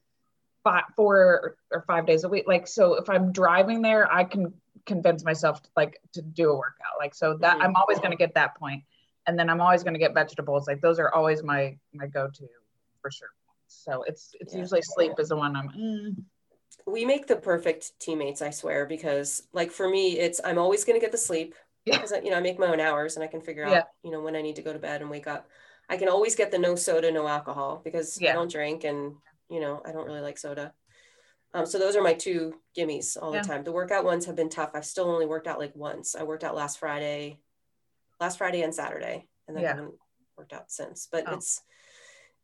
five, four or five days a week. Like, so if I'm driving there, I can convince myself like to do a workout. Like, so that Mhm. I'm always going to get that point, and then I'm always going to get vegetables. Like, those are always my my go-to for sure. So it's it's Yeah. usually sleep is the one I'm. Mm, We make the perfect teammates, I swear, because like for me, it's I'm always going to get the sleep. Because I, you know I make my own hours and I can figure out you know when I need to go to bed and wake up. I can always get the no soda, no alcohol because I don't drink and you know I don't really like soda. Um, so those are my two gimmies all Yeah. the time. The workout ones have been tough. I've still only worked out like once. I worked out last Friday, last Friday and Saturday, and then Yeah. haven't worked out since. But Oh. it's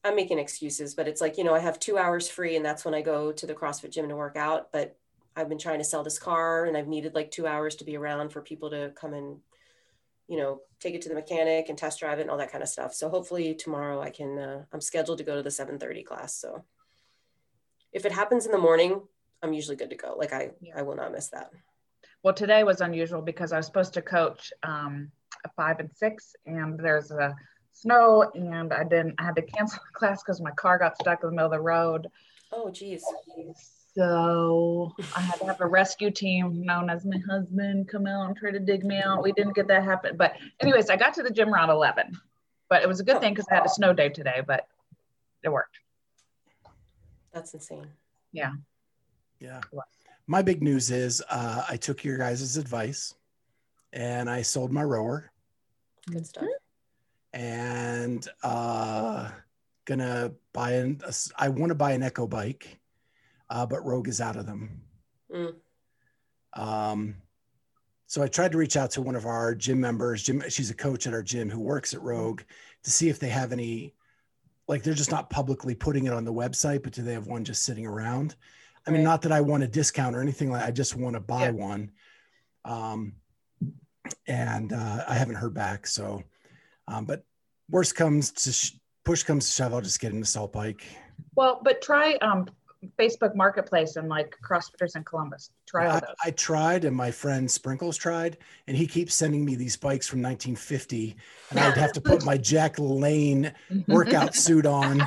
I'm making excuses, but it's like, you know, I have two hours free and that's when I go to the CrossFit gym to work out. But I've been trying to sell this car and I've needed like two hours to be around for people to come and, you know, take it to the mechanic and test drive it and all that kind of stuff. So hopefully tomorrow I can, uh, I'm scheduled to go to the 730 class. So if it happens in the morning, I'm usually good to go. Like I, Yeah. I will not miss that. Well, today was unusual because I was supposed to coach um, a five and six, and there's a snow, and I didn't. I had to cancel the (laughs) class because my car got stuck in the middle of the road. Oh, geez. So I had to have a rescue team known as my husband come out and try to dig me out. We didn't get that happen, but anyways, I got to the gym around eleven. But it was a good thing because I had a snow day today, but it worked. That's insane. Yeah. Yeah. My big news is uh, I took your guys' advice and I sold my rower Good stuff. and uh, gonna buy an. a s- I want to buy an Echo bike, uh, but Rogue is out of them. Mm. Um, so I tried to reach out to one of our gym members. Jim, she's a coach at our gym who works at Rogue to see if they have any. Like they're just not publicly putting it on the website, but do they have one just sitting around? I mean, Right. not that I want a discount or anything like. I just want to buy Yeah. one. Um, and uh, I haven't heard back. So, um, but worst comes to sh- push comes to shove, I'll just get an assault bike. Well, but try um, Facebook Marketplace and like CrossFitters in Columbus. Try all I, those. I tried, and my friend Sprinkles tried, and he keeps sending me these bikes from 1950, and I'd have to put my (laughs) Jack LaLanne workout suit on.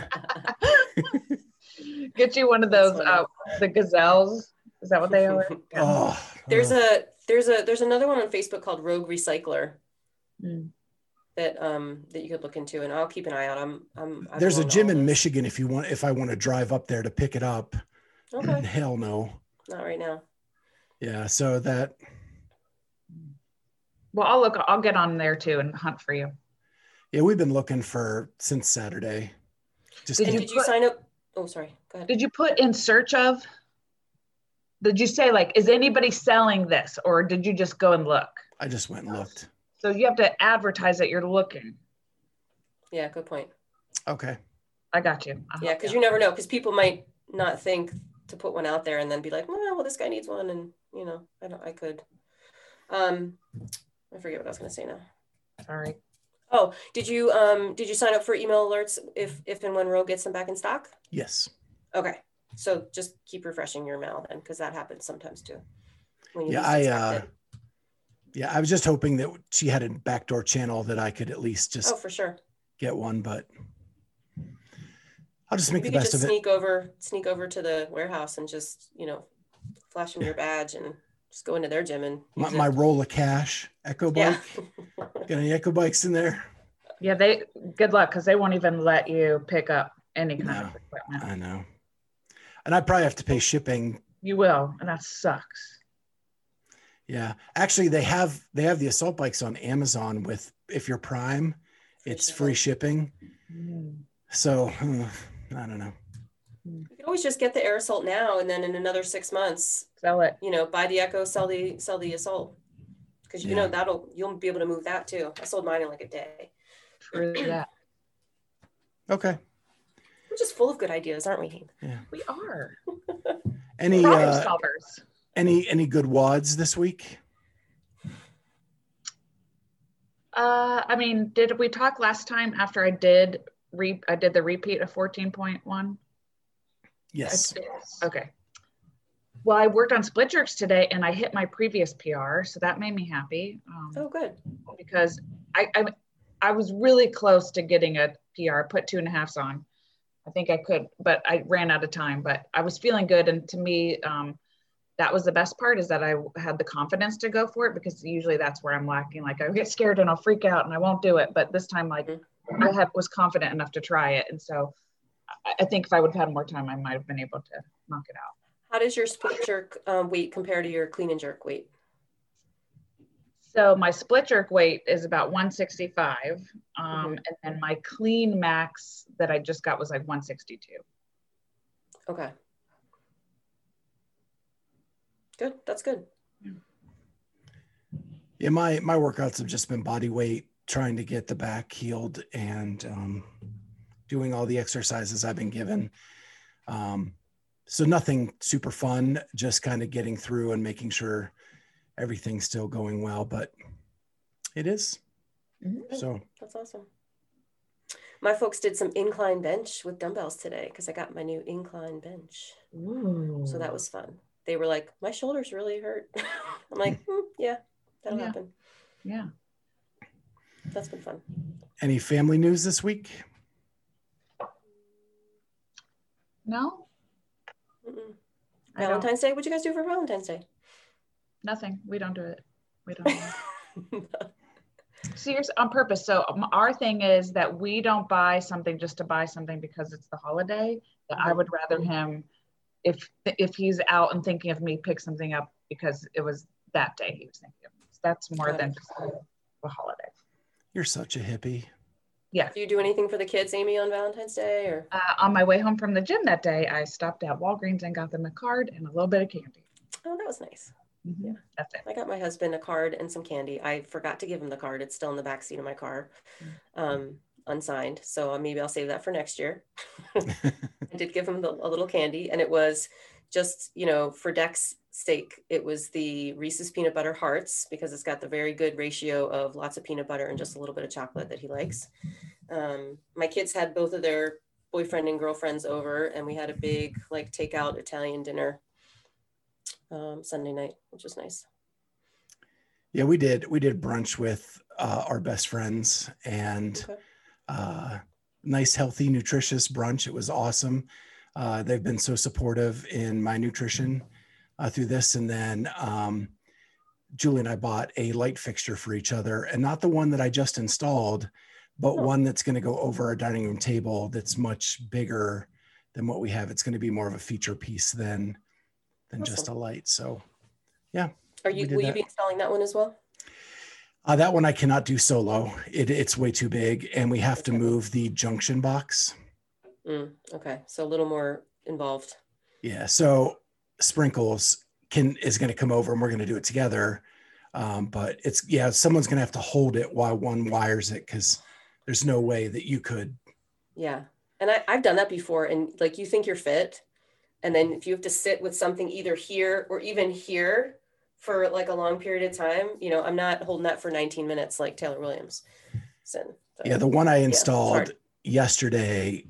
(laughs) Get you one of those, uh, the gazelles. Is that what they are? (laughs) Oh, There's oh. a there's a there's another one on Facebook called Rogue Recycler Mm. That um that you could look into, and I'll keep an eye out. I'm I'm I've There's a gym in. Michigan if you want if I want to drive up there to pick it up. Okay, (clears throat) Hell no. not right now. Yeah, so that Well, I'll look. I'll get on there too and hunt for you. yeah, we've been looking for since Saturday. Just Did you did you put- sign up? Oh, sorry. Go ahead. Did you put in search of? Did you say like, is anybody selling this, or did you just go and look? I just went and looked. So you have to advertise that you're looking. Yeah, good point. Okay. I got you. I'll Yeah, because you never know. Because people might not think to put one out there and then be like, well, well, this guy needs one, and you know, I don't. I could. Um, I forget what I was going to say now. Sorry. Oh, did you um did you sign up for email alerts if if and when Rogue gets them back in stock? Yes. Okay, so just keep refreshing your mail then, because that happens sometimes too. When you Yeah, I uh it. Yeah, I was just hoping that she had a backdoor channel that I could at least just Oh, for sure. get one, but I'll just make You the best just of it. sneak over, sneak over to the warehouse and just you know, flash them your badge and just go into their gym and My, my roll of cash, Echo bike. yeah. (laughs) Got any Echo bikes in there? Yeah, they good luck because they won't even let you pick up any kind No. of equipment. I know. And I probably have to pay shipping. You will, and that sucks. Yeah. Actually, they have they have the assault bikes on Amazon with if you're Prime, it's free shipping. Mm-hmm. So hmm, I don't know. Mm-hmm. You can always just get the air assault now, and then in another six months, Sell it. you know, buy the Echo, sell the sell the assault, because you Yeah. know that'll you'll be able to move that too. I sold mine in like a day. True that. (clears throat) Okay. We're just full of good ideas, aren't we? Yeah. We are (laughs) Any problem uh, solvers. Any any good WODs this week? Uh, I mean, did we talk last time after I did re I did the repeat of 14.1? Yes. Okay. Well, I worked on split jerks today and I hit my previous PR, so that made me happy um, Oh, good. because I, I I was really close to getting a PR. Put two and a halfs on. I think I could, but I ran out of time. But I was feeling good, and to me, um, that was the best part is that I had the confidence to go for it because usually that's where I'm lacking. Like I get scared and I'll freak out and I won't do it. But this time, like I had was confident enough to try it, and so I, think if I would have had more time, I might have been able to knock it out. How does your split jerk um, weight compare to your clean and jerk weight? So my split jerk weight is about 165, um, Mhm. and then my clean max that I just got was like 162. Okay. Good. That's good. Yeah, my my workouts have just been body weight, trying to get the back healed and um, doing all the exercises I've been given. Um, so nothing super fun, just kind of getting through and making sure everything's still going well, but it is. Mhm. So That's awesome. My folks did some incline bench with dumbbells today because I got my new incline bench. So that was fun. They were like, my shoulders really hurt. (laughs) I'm like, "Hmm, yeah, that'll Yeah. happen. yeah. That's been fun. any family news this week? No, Mm-mm. Valentine's Day. What'd you guys do for Valentine's Day? Nothing. We don't do it. We don't. do it. (laughs) Serious on purpose. So um, our thing is that we don't buy something just to buy something because it's the holiday. That I would rather him, if if he's out and thinking of me, pick something up because it was that day he was thinking of me. So that's more Got than just a holiday. You're such a hippie. Yeah. Do you do anything for the kids, Amy, on Valentine's Day? Or Uh, on my way home from the gym that day, I stopped at Walgreens and got them a card and a little bit of candy. oh, that was nice. Mhm. That's it. I got my husband a card and some candy. I forgot to give him the card. It's still in the back seat of my car, um, unsigned. So uh, maybe I'll save that for next year. (laughs) (laughs) I did give him the, a little candy, and it was just you know for Deck's sake, it was the Reese's peanut butter hearts because it's got the very good ratio of lots of peanut butter and just a little bit of chocolate that he likes. Um, my kids had both of their boyfriend and girlfriends over, and we had a big like takeout Italian dinner um, Sunday night, which was nice. Yeah, we did. We did brunch with uh, our best friends and Okay. Uh, nice, healthy, nutritious brunch. It was awesome. Uh, they've been so supportive in my nutrition uh, through this. And then um, Julie and I bought a light fixture for each other, and not the one that I just installed, but Oh. one that's going to go over our dining room table. That's much bigger than what we have. It's going to be more of a feature piece than than just a light. So yeah. Are you will you be installing that one as well? Uh, that one I cannot do solo. It, it's way too big, and we have to move the junction box. Mm, okay, so a little more involved. Yeah. So sprinkles can is going to come over, and we're going to do it together. Um, but it's yeah, someone's going to have to hold it while one wires it because there's no way that you could. Yeah. And I, I've done that before. And like you think you're fit. And then if you have to sit with something either here or even here for like a long period of time, you know, I'm not holding that for 19 minutes like Taylor Williamson. So, so- Yeah, the one I installed hard. yesterday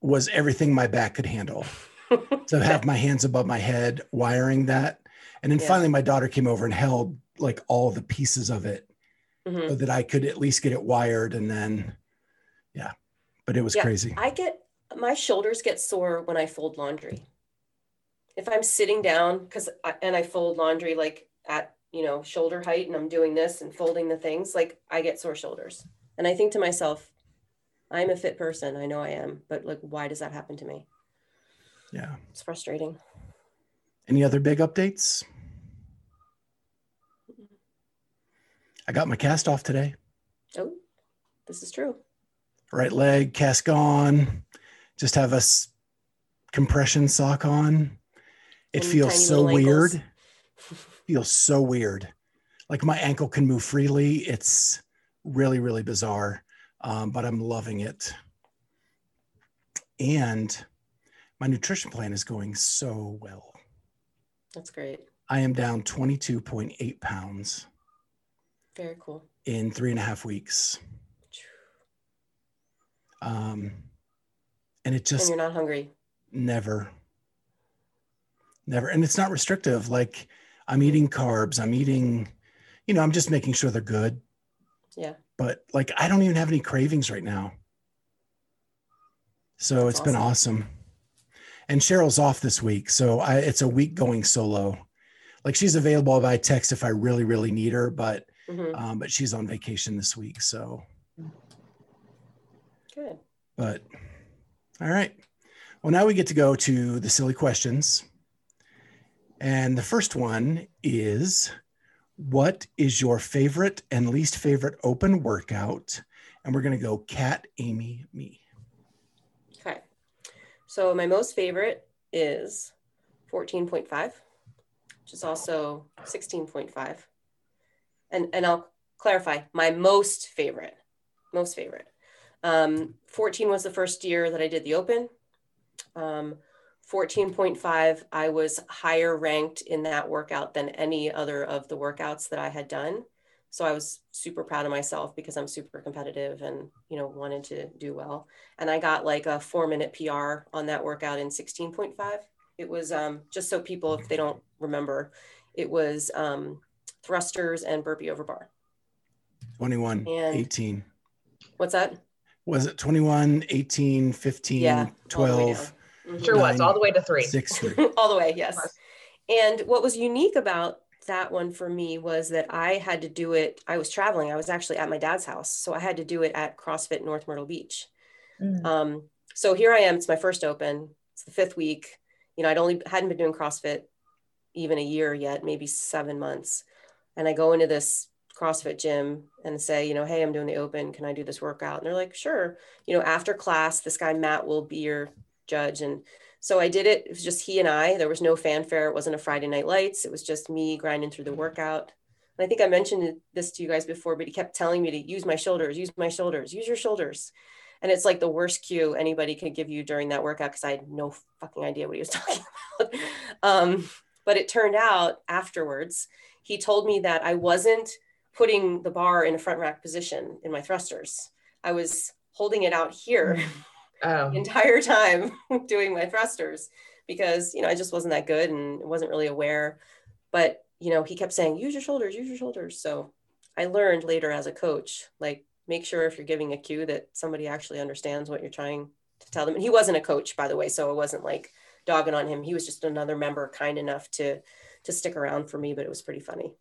was everything my back could handle. (laughs) to have my hands above my head wiring that. And then Yeah. finally, my daughter came over and held like all the pieces of it Mhm. so that I could at least get it wired. And then, yeah, but it was Yeah, crazy. I get my shoulders get sore when I fold laundry. If I'm sitting down because and I fold laundry like at you know shoulder height and I'm doing this and folding the things like I get sore shoulders. And I think to myself, I'm a fit person. I know I am, but like why does that happen to me? yeah. It's frustrating. Any other big updates? I got my cast off today. Oh, this is true. Right leg cast on. Just have a s- compression sock on. It feels so weird. (laughs) feels so weird. Like my ankle can move freely. It's really, really bizarre, um, but I'm loving it. And my nutrition plan is going so well. That's great. I am down 22.8 pounds Very cool. in three and a half weeks. Um, and it And just you're not hungry. never, never, and it's not restrictive. Like I'm eating carbs, I'm eating, you know, I'm just making sure they're good. Yeah. But like I don't even have any cravings right now. So That's it's been awesome. And Cheryl's off this week. So I, it's a week going solo. Like she's available by text if I really, really need her, but Mhm. um, but she's on vacation this week. So, Good. but all right. Well, now we get to go to the silly questions. And the first one is What is your favorite and least favorite open workout? And we're going to go Kat, Amy, me. Okay. So my most favorite is 14.5, which is also 16.5. And and I'll clarify my most favorite. Most favorite. Um, 14 was the first year that I did the open. Um, 14.5, I was higher ranked in that workout than any other of the workouts that I had done. So I was super proud of myself because I'm super competitive and, you know, wanted to do well and I got like a four minute PR on that workout in 16.5. It was um, just so people, if they don't remember, it was um, thrusters and burpee over bar. 21, And- 18. What's that? Was it 21, 18, 15, Yeah, all the way 12, down. Mhm. Sure was all the way to three. 6, 3? (laughs) all the way, yes. And what was unique about that one for me was that I had to do it. I was traveling. I was actually at my dad's house. So I had to do it at CrossFit North Myrtle Beach. Mm. Um, so here I am. It's my first open. It's the fifth week. You know, I'd only hadn't been doing CrossFit even a year yet, maybe seven months. And I go into this CrossFit gym and say, you know, hey, I'm doing the open. Can I do this workout? And they're like, sure. You know, after class, this guy Matt will be your judge. And so I did it. It was just he and I. There was no fanfare. It wasn't a Friday night lights. It was just me grinding through the workout. And I think I mentioned this to you guys before, but he kept telling me to use my shoulders, use my shoulders, use your shoulders. And it's like the worst cue anybody could give you during that workout because I had no fucking idea what he was (laughs) talking about. Um, but it turned out afterwards, he told me that I wasn't putting the bar in a front rack position in my thrusters. I was holding it out here (laughs) Oh, the entire time (laughs) doing my thrusters because, you know, I just wasn't that good and wasn't really aware. But, you know, he kept saying, use your shoulders, use your shoulders. So I learned later as a coach, like, make sure if you're giving a cue that somebody actually understands what you're trying to tell them. And he wasn't a coach, by the way. So it wasn't like dogging on him. He was just another member kind enough to to stick around for me, but it was pretty funny.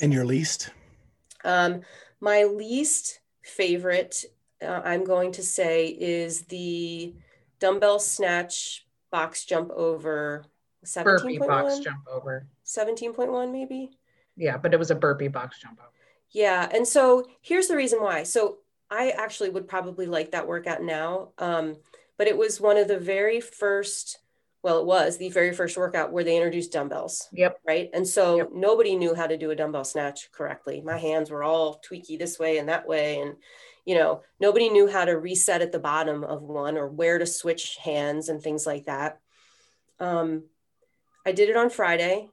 And your least? Um, my least favorite, uh, I'm going to say, is the dumbbell snatch box jump over Burpee box 17.1, jump over. 17.1 maybe. Yeah, but it was a burpee box jump over. Yeah, and so here's the reason why. So I actually would probably like that workout now, um, but it was one of the very first. Well, it was the very first workout where they introduced dumbbells, Yep. right? And so Yep. nobody knew how to do a dumbbell snatch correctly. My hands were all tweaky this way and that way, and you know nobody knew how to reset at the bottom of one or where to switch hands and things like that. Um, I did it on Friday.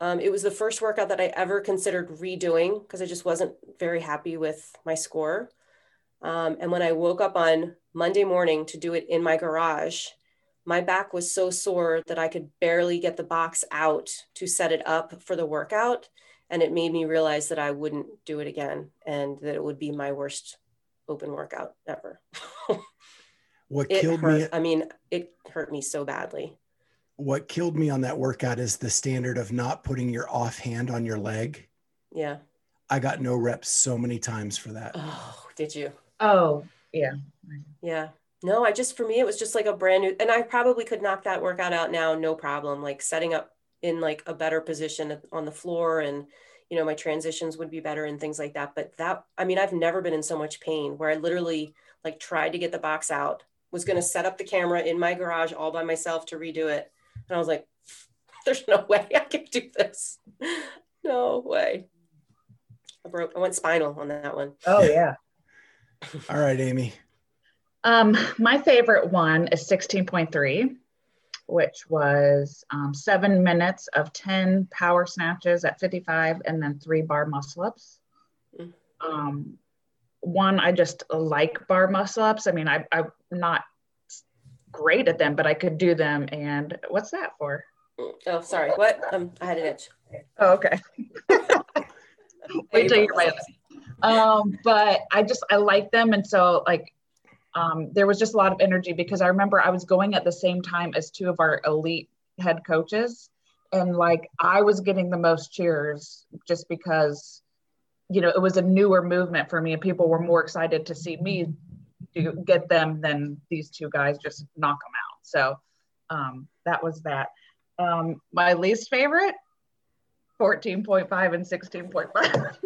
Um, it was the first workout that I ever considered redoing because I just wasn't very happy with my score. Um, and when I woke up on Monday morning to do it in my garage, my back was so sore that I could barely get the box out to set it up for the workout. And it made me realize that I wouldn't do it again and that it would be my worst open workout ever. (laughs) What it killed hurt. me I mean, it hurt me so badly. what killed me on that workout is the standard of not putting your offhand on your leg. Yeah. I got no reps so many times for that. Oh, did you? Oh, yeah. Yeah. No, I just, for me, it was just like a brand new, and I probably could knock that workout out now, no problem. Like setting up in like a better position on the floor and, you know, my transitions would be better and things like that. But that, I mean, I've never been in so much pain where I literally like tried to get the box out, was going to set up the camera in my garage all by myself to redo it. And I was like, (laughs) there's no (laughs) way I can do this. (laughs) No way. I broke, I went spinal on that one. Oh, yeah. All right, Amy. Um, my favorite one is 16.3, which was um, seven minutes of 10 power snatches at 55 and then three bar muscle ups. Mm. Um, one, I just like bar muscle ups. I mean, I, I'm not great at them, but I could do them. And what's that for? Oh, sorry. What? Um, I had an itch. Oh, okay. (laughs) Wait till you're right. Um, but I just I like them, and so like um, there was just a lot of energy because I remember I was going at the same time as two of our elite head coaches, and like I was getting the most cheers just because you know it was a newer movement for me, and people were more excited to see me do get them than these two guys just knock them out. So um, that was that. Um, my least favorite 14.5 and 16.5. (laughs)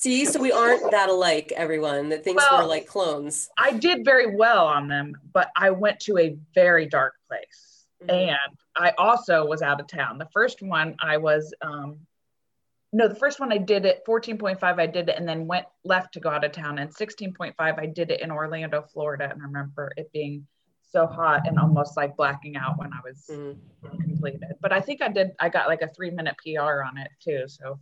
See, so we aren't that alike, everyone. That thinks Well- we're like clones. I did very well on them, but I went to a very dark place. Mhm. And I also was out of town. The first one I was, um, no, the first one I did it 14.5, I did it and then went left to go out of town. And 16.5, I did it in Orlando, Florida. And I remember it being so hot and almost like blacking out when I was Mhm. completed. But I think I did, I got like a three minute PR on it too. So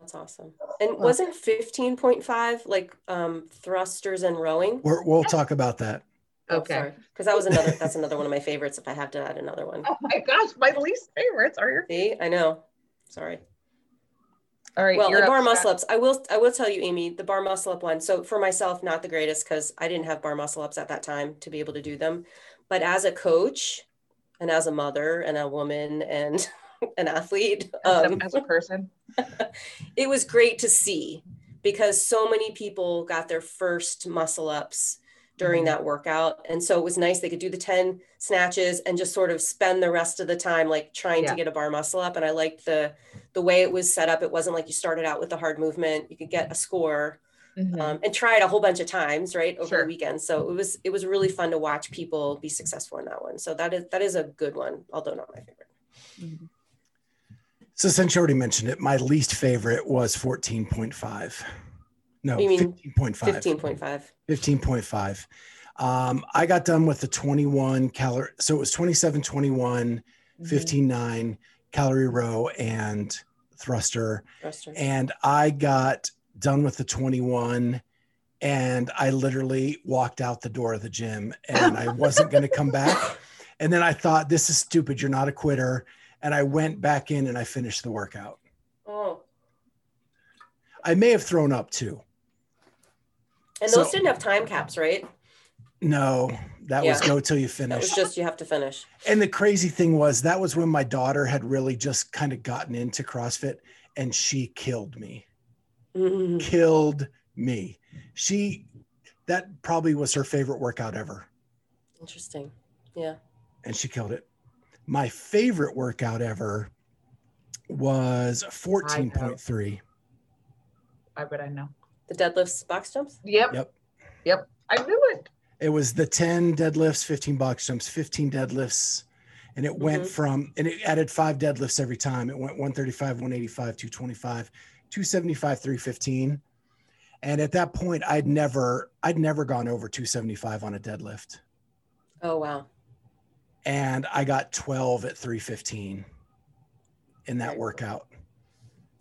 That's awesome. And wasn't 15.5 like um, thrusters and rowing? We're, we'll talk about that. Okay. Because that was another, that's another one of my favorites if I have to add another one. Oh my gosh, my least favorites are your. See, I know. Sorry. All right, Well, you're bar muscle ups. I will. I will tell you, Amy, the bar muscle up one. So for myself, not the greatest because I didn't have bar muscle ups at that time to be able to do them. But as a coach, and as a mother, and a woman, and (laughs) an athlete, As a- um, as a person. It was great to see because so many people got their first muscle ups during Mhm. that workout and so it was nice they could do the 10 snatches and just sort of spend the rest of the time like trying Yeah. to get a bar muscle up and i liked the the way it was set up it wasn't like you started out with the hard movement you could get a score Mhm. um, and try it a whole bunch of times right over Sure. the weekend so it was it was really fun to watch people be successful in that one so that is that is a good one although not my favorite Mhm. So since you already mentioned it, my least favorite was 14.5. No, You mean 15.5. 15.5 15.5. Um, I got done with the 21 calorie. So it was 27, 21, Mhm. 15, 9 calorie row and thruster. thrusters. And I got done with the 21 and I literally walked out the door of the gym and I wasn't going to come back. (laughs) And then I thought, this is stupid. You're not a quitter. And I went back in and I finished the workout. oh I may have thrown up too. and those So- didn't have time caps right No, that was go till you finish. was just you have to finish. And the crazy thing was that was when my daughter had really just kind of gotten into CrossFit and she killed me. Mhm. Killed me. She that probably was her favorite workout ever. Interesting. Yeah. And she killed it. My favorite workout ever was 14.3. I bet I know. The deadlifts, box jumps. Yep. Yep. Yep. I knew it. It was the 10 deadlifts, 15 box jumps, 15 deadlifts. And it went Mhm. from, and it added five deadlifts every time. It went 135, 185, 225, 275, 315. And at that point, I'd never, I'd never gone over 275 on a deadlift. Oh wow. And I got 12 at 315 in that workout.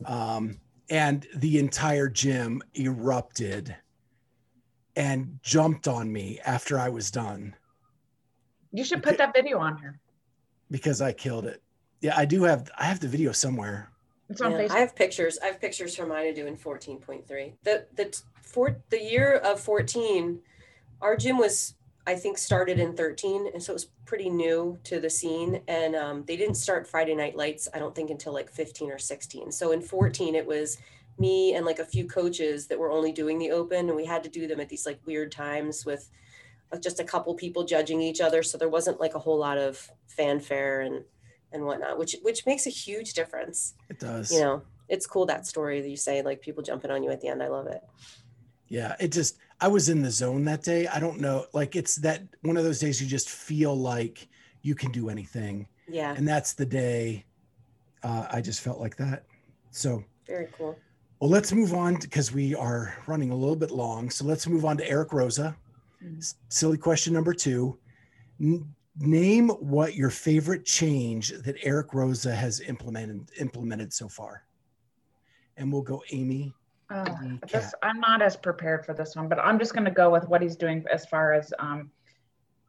Um, and the entire gym erupted and jumped on me after I was done. You should put that video on here. because I killed it. Yeah, I do have I have the video somewhere. It's on Yeah, Facebook. I have pictures. I have pictures from mine doing 14.3. The the t- for the year of 14, our gym was I think started in 13, and so it was pretty new to the scene. And um, they didn't start Friday Night Lights, I don't think, until like 15 or 16. So in 14, it was me and like a few coaches that were only doing the open, and we had to do them at these like weird times with uh, just a couple people judging each other. So there wasn't like a whole lot of fanfare and and whatnot, which which makes a huge difference It does. you know it's cool that story that you say like people jumping on you at the end i love it Yeah, it just I was in the zone that day. I don't know, like it's that one of those days you just feel like you can do anything, yeah and that's the day uh, I just felt like that. So, very cool well, let's move on because we are running a little bit long. So let's move on to Eric Roza. Mhm. Silly question number two: N- Name what your favorite change that Eric Roza has implemented implemented so far. And we'll go, Amy. Uh, the this. I'm not as prepared for this one, but I'm just going to go with what he's doing as far as um,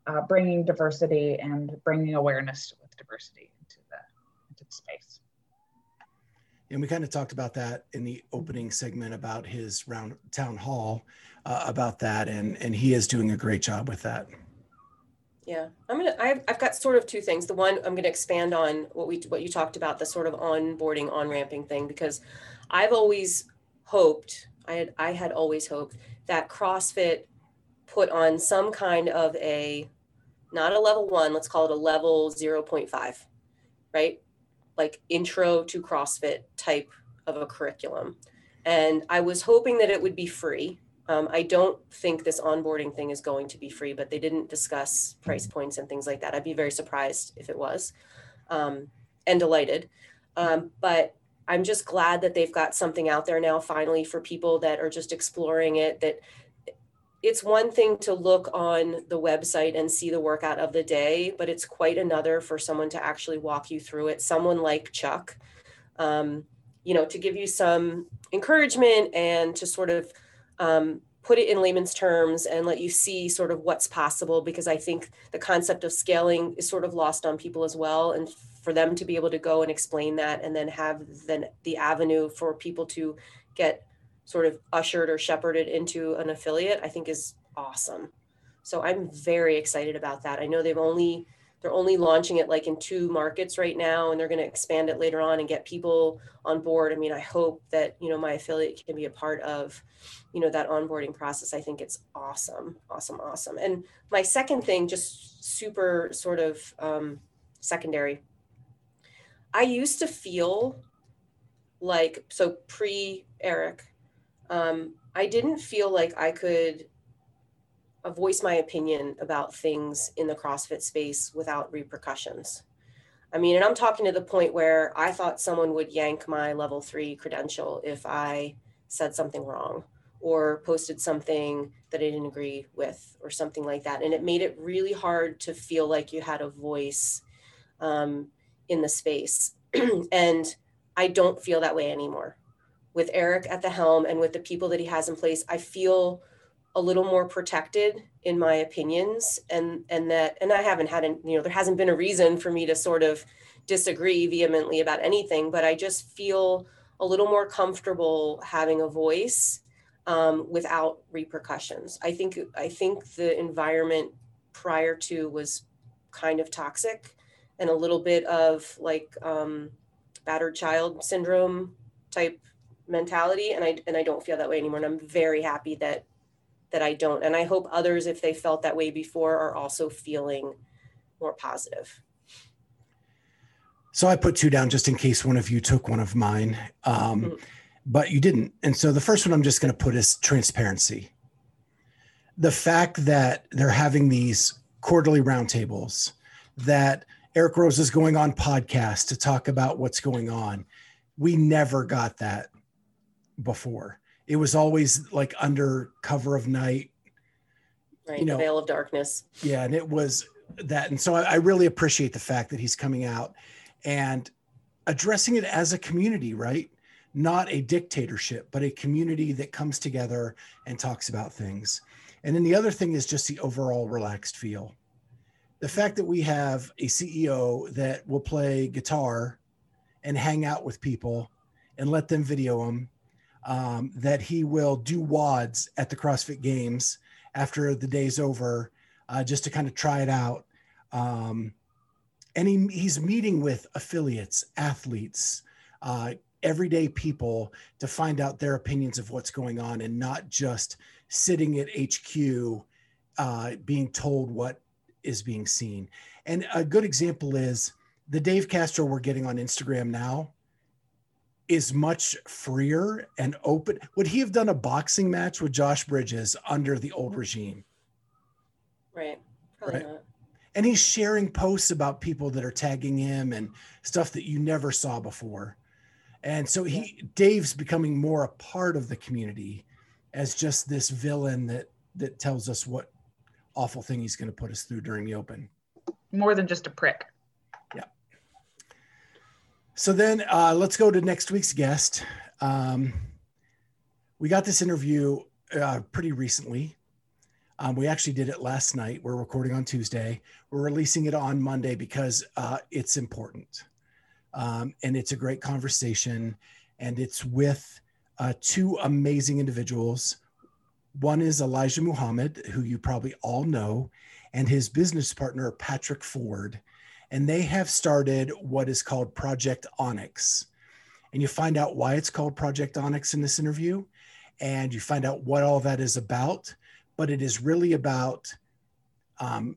uh, bringing diversity and bringing awareness with diversity into the into the space. And we kind of talked about that in the opening segment about his round town hall uh, about that, and and he is doing a great job with that. yeah i'm gonna I've, I've got sort of two things the one i'm gonna expand on what we what you talked about the sort of onboarding on ramping thing because i've always hoped i had i had always hoped that crossfit put on some kind of a not a level one let's call it a level 0.5 right like intro to CrossFit type of a curriculum. And I was hoping that it would be free. Um, I don't think this onboarding thing is going to be free, but they didn't discuss price points and things like that. I'd be very surprised if it was um, and delighted. Um, but I'm just glad that they've got something out there now finally for people that are just exploring it that it's one thing to look on the website and see the workout of the day, but it's quite another for someone to actually walk you through it. Someone like Chuck, um, you know, to give you some encouragement and to sort of um, put it in layman's terms and let you see sort of what's possible. Because I think the concept of scaling is sort of lost on people as well, and for them to be able to go and explain that, and then have then the avenue for people to get sort of ushered or shepherded into an affiliate, I think is awesome. So I'm very excited about that. I know they've only they're only launching it like in two markets right now and they're going to expand it later on and get people on board. I mean, I hope that, you know, my affiliate can be a part of, you know, that onboarding process. I think it's awesome, awesome, awesome. And my second thing, just super sort of um, secondary. I used to feel like so pre Eric um, I didn't feel like I could voice my opinion about things in the CrossFit space without repercussions. I mean, and I'm talking to the point where I thought someone would yank my level three credential if I said something wrong or posted something that I didn't agree with or something like that. And it made it really hard to feel like you had a voice um, in the space. (clears throat) and I don't feel that way anymore with Eric at the helm and with the people that he has in place, I feel a little more protected in my opinions and and that and I haven't had an, you know there hasn't been a reason for me to sort of disagree vehemently about anything but I just feel a little more comfortable having a voice um, without repercussions. I think I think the environment prior to was kind of toxic and a little bit of like um, battered child syndrome type mentality and I and I don't feel that way anymore and I'm very happy that that I don't and I hope others if they felt that way before are also feeling more positive. So I put two down just in case one of you took one of mine, um, mm-hmm. but you didn't. And so the first one I'm just going to put is transparency. The fact that they're having these quarterly roundtables, that Eric Roza is going on podcast to talk about what's going on. We never got that before. It was always like under cover of night, right? You know, veil of darkness. Yeah, and it was that, and so I, I really appreciate the fact that he's coming out and addressing it as a community, right? Not a dictatorship, but a community that comes together and talks about things. And then the other thing is just the overall relaxed feel. The fact that we have a CEO that will play guitar and hang out with people and let them video him, um, that he will do WODs at the CrossFit Games after the day's over uh, just to kind of try it out. Um, and he, he's meeting with affiliates, athletes, uh, everyday people to find out their opinions of what's going on and not just sitting at HQ uh, being told what is being seen. And a good example is the Dave Castro we're getting on Instagram now is much freer and open. Would he have done a boxing match with Josh Bridges under the old regime? Right. Probably right. Not. And he's sharing posts about people that are tagging him and stuff that you never saw before. And so he Dave's becoming more a part of the community as just this villain that that tells us what awful thing he's going to put us through during the open. More than just a prick. Yeah. So then uh, let's go to next week's guest. Um, we got this interview uh, pretty recently. Um, we actually did it last night. We're recording on Tuesday. We're releasing it on Monday because uh, it's important. Um, and it's a great conversation. And it's with uh, two amazing individuals. One is Elijah Muhammad, who you probably all know, and his business partner, Patrick Ford and they have started what is called Project Onyx. And you find out why it's called Project Onyx in this interview, and you find out what all that is about. But it is really about um,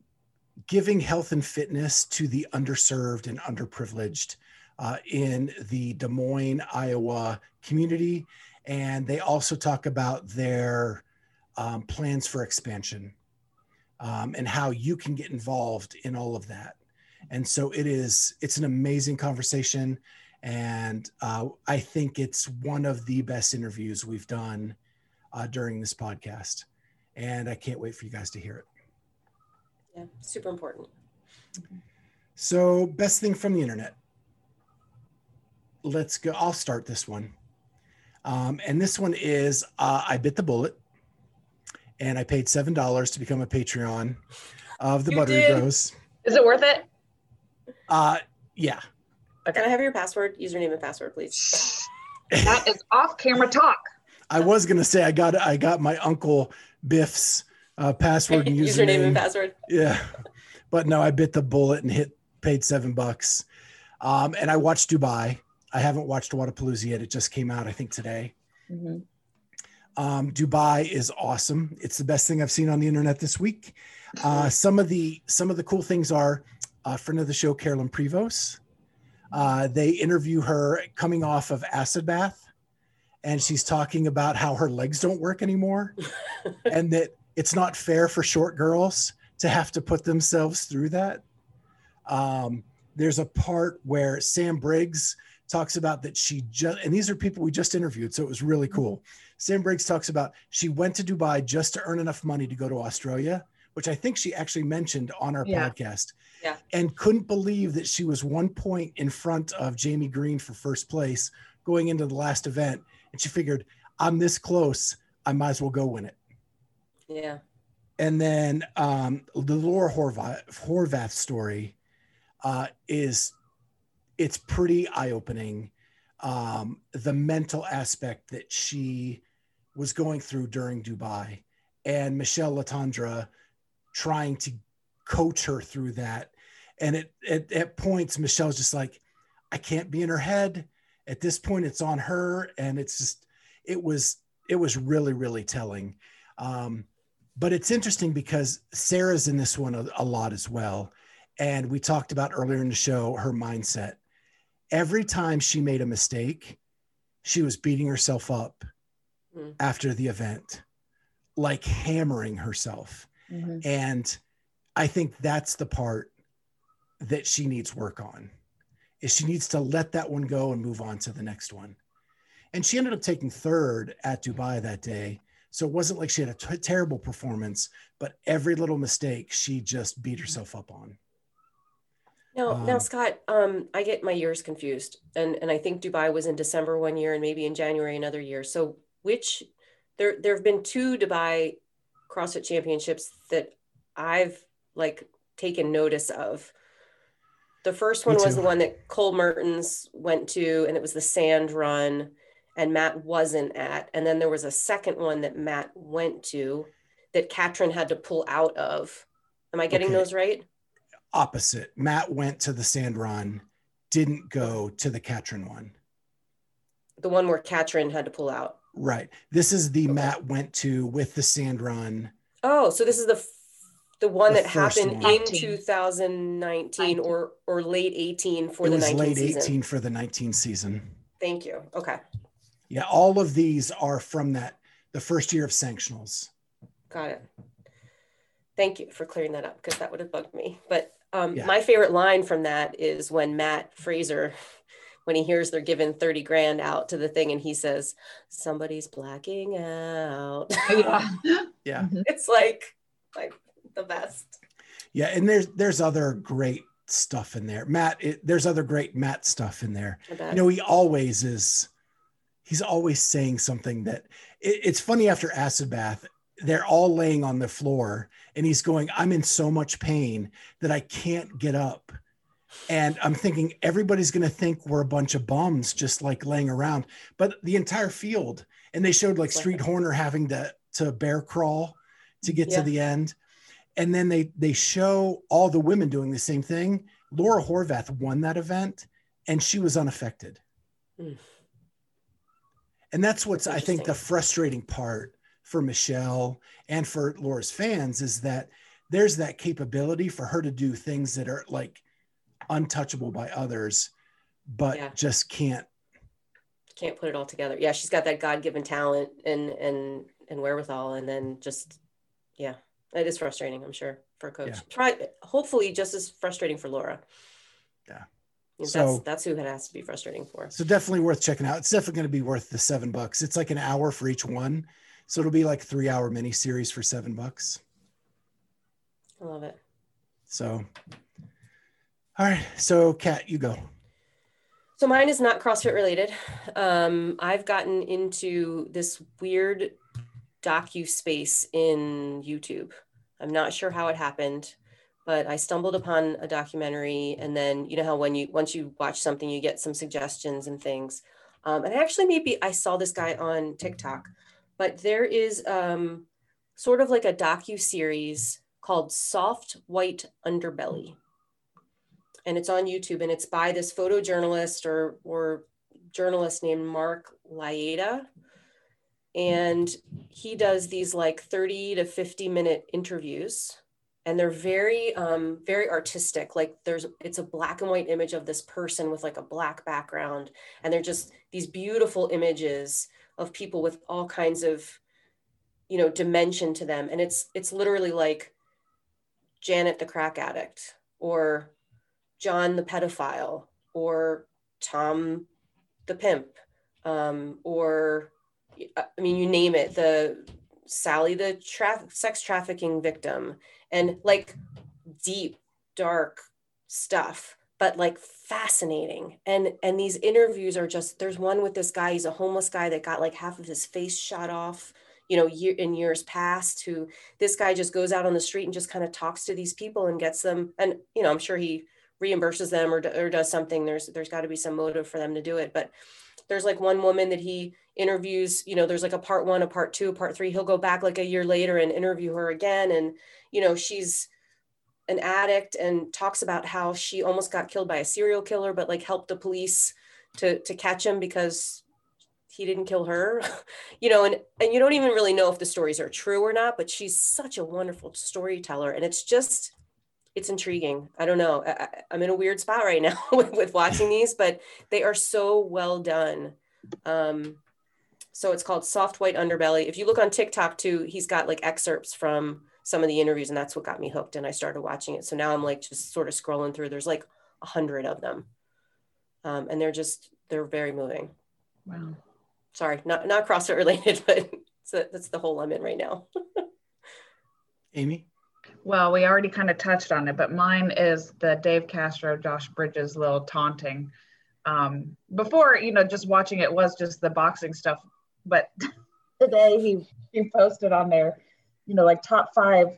giving health and fitness to the underserved and underprivileged uh, in the Des Moines, Iowa community. And they also talk about their um, plans for expansion um, and how you can get involved in all of that. And so it is it's an amazing conversation. And uh, i think it's one of the best interviews we've done uh, during this podcast. And i can't wait for you guys to hear it. Yeah super important. So best thing from the internet. Let's go i'll start this one. Um, and this one is uh, i bit the bullet and i paid seven dollars to become a patreon of the you buttery did. bros is it worth it uh, yeah. Okay. Can I have your password, username, and password, please? (laughs) that is off-camera talk. I was gonna say I got I got my uncle Biff's uh, password and username. (laughs) username and password. Yeah, but no, I bit the bullet and hit paid seven bucks. Um, and I watched Dubai. I haven't watched Wodapalooza yet. It just came out, I think, today. Mm-hmm. Um, Dubai is awesome. It's the best thing I've seen on the internet this week. Uh, some of the some of the cool things are a friend of the show, Carolyne Prevost. Uh, they interview her coming off of acid bath, and she's talking about how her legs don't work anymore, (laughs) and that it's not fair for short girls to have to put themselves through that. Um, there's a part where Sam Briggs talks about that she just, and these are people we just interviewed, so it was really cool. Sam Briggs talks about she went to Dubai just to earn enough money to go to Australia, which I think she actually mentioned on our yeah. podcast yeah. and couldn't believe that she was one point in front of Jamie Greene for first place going into the last event. And she figured, I'm this close, I might as well go win it. Yeah. And then um, the Laura Horvath, Horvath story uh, is it's pretty eye opening. Um, the mental aspect that she was going through during Dubai, and Michele Letendre trying to coach her through that and it, it at points, Michele's just like, I can't be in her head. At this point, it's on her, and it's just it was it was really really telling. Um, but it's interesting because Sara's in this one a, a lot as well, And we talked about earlier in the show her mindset. Every time she made a mistake, she was beating herself up Mm. after the event, like hammering herself. Mhm. And I think that's the part that she needs work on is she needs to let that one go and move on to the next one. And she ended up taking third at Dubai that day. So it wasn't like she had a t- terrible performance, but every little mistake she just beat herself up on. No, now Um, Scott, um, I get my years confused, and and I think Dubai was in December one year, and maybe in January another year. So which there there have been two Dubai CrossFit Championships that I've like taken notice of. The first one was the one that Cole Mertens went to, and it was the sand run, and Mat wasn't at. And then there was a second one that Mat went to that Katrin had to pull out of. Am I getting Okay. those right? Opposite. Mat went to the sand run, didn't go to the Katrin one. The one where Katrin had to pull out. Right. This is the Okay. Mat went to with the sand run. Oh, so this is the f- the one The that happened one. in 19. 2019 or or late 18 for it the was 19 late season. 18 for the 19 season. Thank you. Okay, Yeah, all of these are from that the first year of sanctionals. got it. Thank you for clearing that up because that would have bugged me. But um, Yeah. my favorite line from that is when Mat Fraser, (laughs) when he hears they're giving 30 grand out to the thing, and he says, "Somebody's blacking out." (laughs) Yeah. (laughs) Yeah. it's like like the best. Yeah, and there's there's other great stuff in there. Mat, it, there's other great Mat stuff in there. You know, he always is. He's always saying something that it, it's funny. After acid bath, they're all laying on the floor, and he's going, "I'm in so much pain that I can't get up." And I'm thinking everybody's going to think we're a bunch of bums just like laying around, but the entire field. And they showed like Street Horner having to to bear crawl to get Yeah. to the end, and then they they show all the women doing the same thing. Laura Horvath won that event, and she was unaffected. Mm. And that's what's That's I think the frustrating part for Michele and for Laura's fans is that there's that capability for her to do things that are like untouchable by others, but Yeah. just can't. can't put it all together. Yeah, she's got that God-given talent and and and wherewithal, and then just yeah, it is frustrating. I'm sure for a coach. Yeah. Try hopefully just as frustrating for Laura. Yeah. That's So- that's who it has to be frustrating for. So definitely worth checking out. It's definitely going to be worth the seven bucks. It's like an hour for each one. So it'll be like three hour mini series for seven bucks. I love it. So, all right. So, Kat, you go. So mine is not CrossFit related. Um, I've gotten into this weird docu space in YouTube. I'm not sure how it happened, but I stumbled upon a documentary, and then you know how when you once you watch something, you get some suggestions and things. Um, and actually, maybe I saw this guy on TikTok, but there is um, sort of like a docu series called "Soft White Underbelly." and it's on YouTube and it's by this photojournalist or or journalist named Mark Laita. And he does these like 30 to 50 minute interviews and they're very um very artistic like there's it's a black and white image of this person with like a black background and they're just these beautiful images of people with all kinds of you know dimension to them. And it's it's literally like Janet the crack addict or John the pedophile or Tom the pimp um, or I mean you name it the Sally the tra- sex trafficking victim and like deep dark stuff but like fascinating. And and these interviews are just there's one with this guy he's a homeless guy that got like half of his face shot off you know year in years past who this guy just goes out on the street and just kind of talks to these people and gets them and you know i'm sure he reimburses them or, or does something. There's there's got to be some motive for them to do it. But there's like one woman that he interviews you know there's like a part one a part two a part three. He'll go back like a year later and interview her again. And you know she's an addict and talks about how she almost got killed by a serial killer but like helped the police to to catch him because he didn't kill her (laughs) you know and and you don't even really know if the stories are true or not but she's such a wonderful storyteller and it's just it's intriguing. I don't know. I, am in a weird spot right now (laughs) with, with, watching these, but they are so well done. Um, so it's called Soft White Underbelly. If you look on TikTok too, he's got like excerpts from some of the interviews, and that's what got me hooked. And I started watching it. So now I'm like just sort of scrolling through. There's like a hundred of them, um, and they're just they're very moving. Wow. Sorry, not not CrossFit related, (laughs) but a, that's the whole I'm in right now. (laughs) Amy. Well, we already kind of touched on it, but mine is the Dave Castro, Josh Bridges little taunting. Um, before, you know, just watching it was just the boxing stuff, but (laughs) today he he posted on there, you know, like top five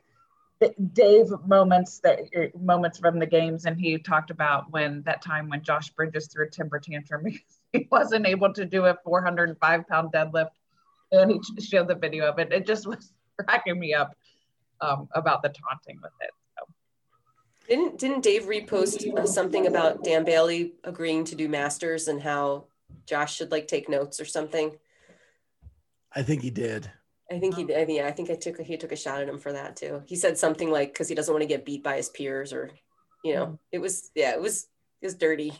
Dave moments that moments from the games, and he talked about when that time when Josh Bridges threw a timber tantrum (laughs) because he wasn't able to do a 405 pound deadlift, and he showed the video of it. It just (laughs) was cracking me up um, about the taunting with it. So. Didn't didn't Dave repost uh, something about Dan Bailey agreeing to do masters and how Josh should like take notes or something? I think he did. I think he did. Yeah, I think I took he took a shot at him for that too. He said something like because he doesn't want to get beat by his peers or, you know, mm. it was yeah, it was it was dirty.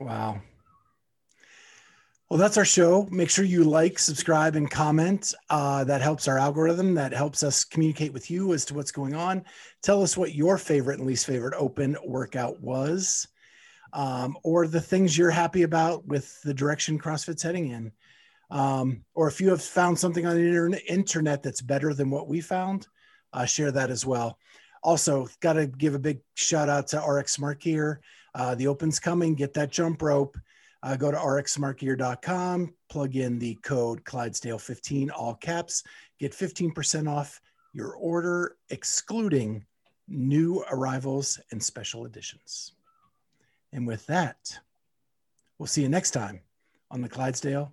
Wow. Well, that's our show. Make sure you like, subscribe, and comment. Uh, that helps our algorithm. That helps us communicate with you as to what's going on. Tell us what your favorite and least favorite open workout was, um, or the things you're happy about with the direction CrossFit's heading in. Um, or if you have found something on the internet that's better than what we found, uh, share that as well. Also, got to give a big shout out to RX Smart Gear. Uh, the Open's coming. Get that jump rope uh, go to rxsmartgear.com, plug in the code Clydesdale15, all caps, get 15% off your order, excluding new arrivals and special editions. And with that, we'll see you next time on the Clydesdale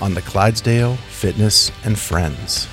on the Clydesdale Fitness and Friends.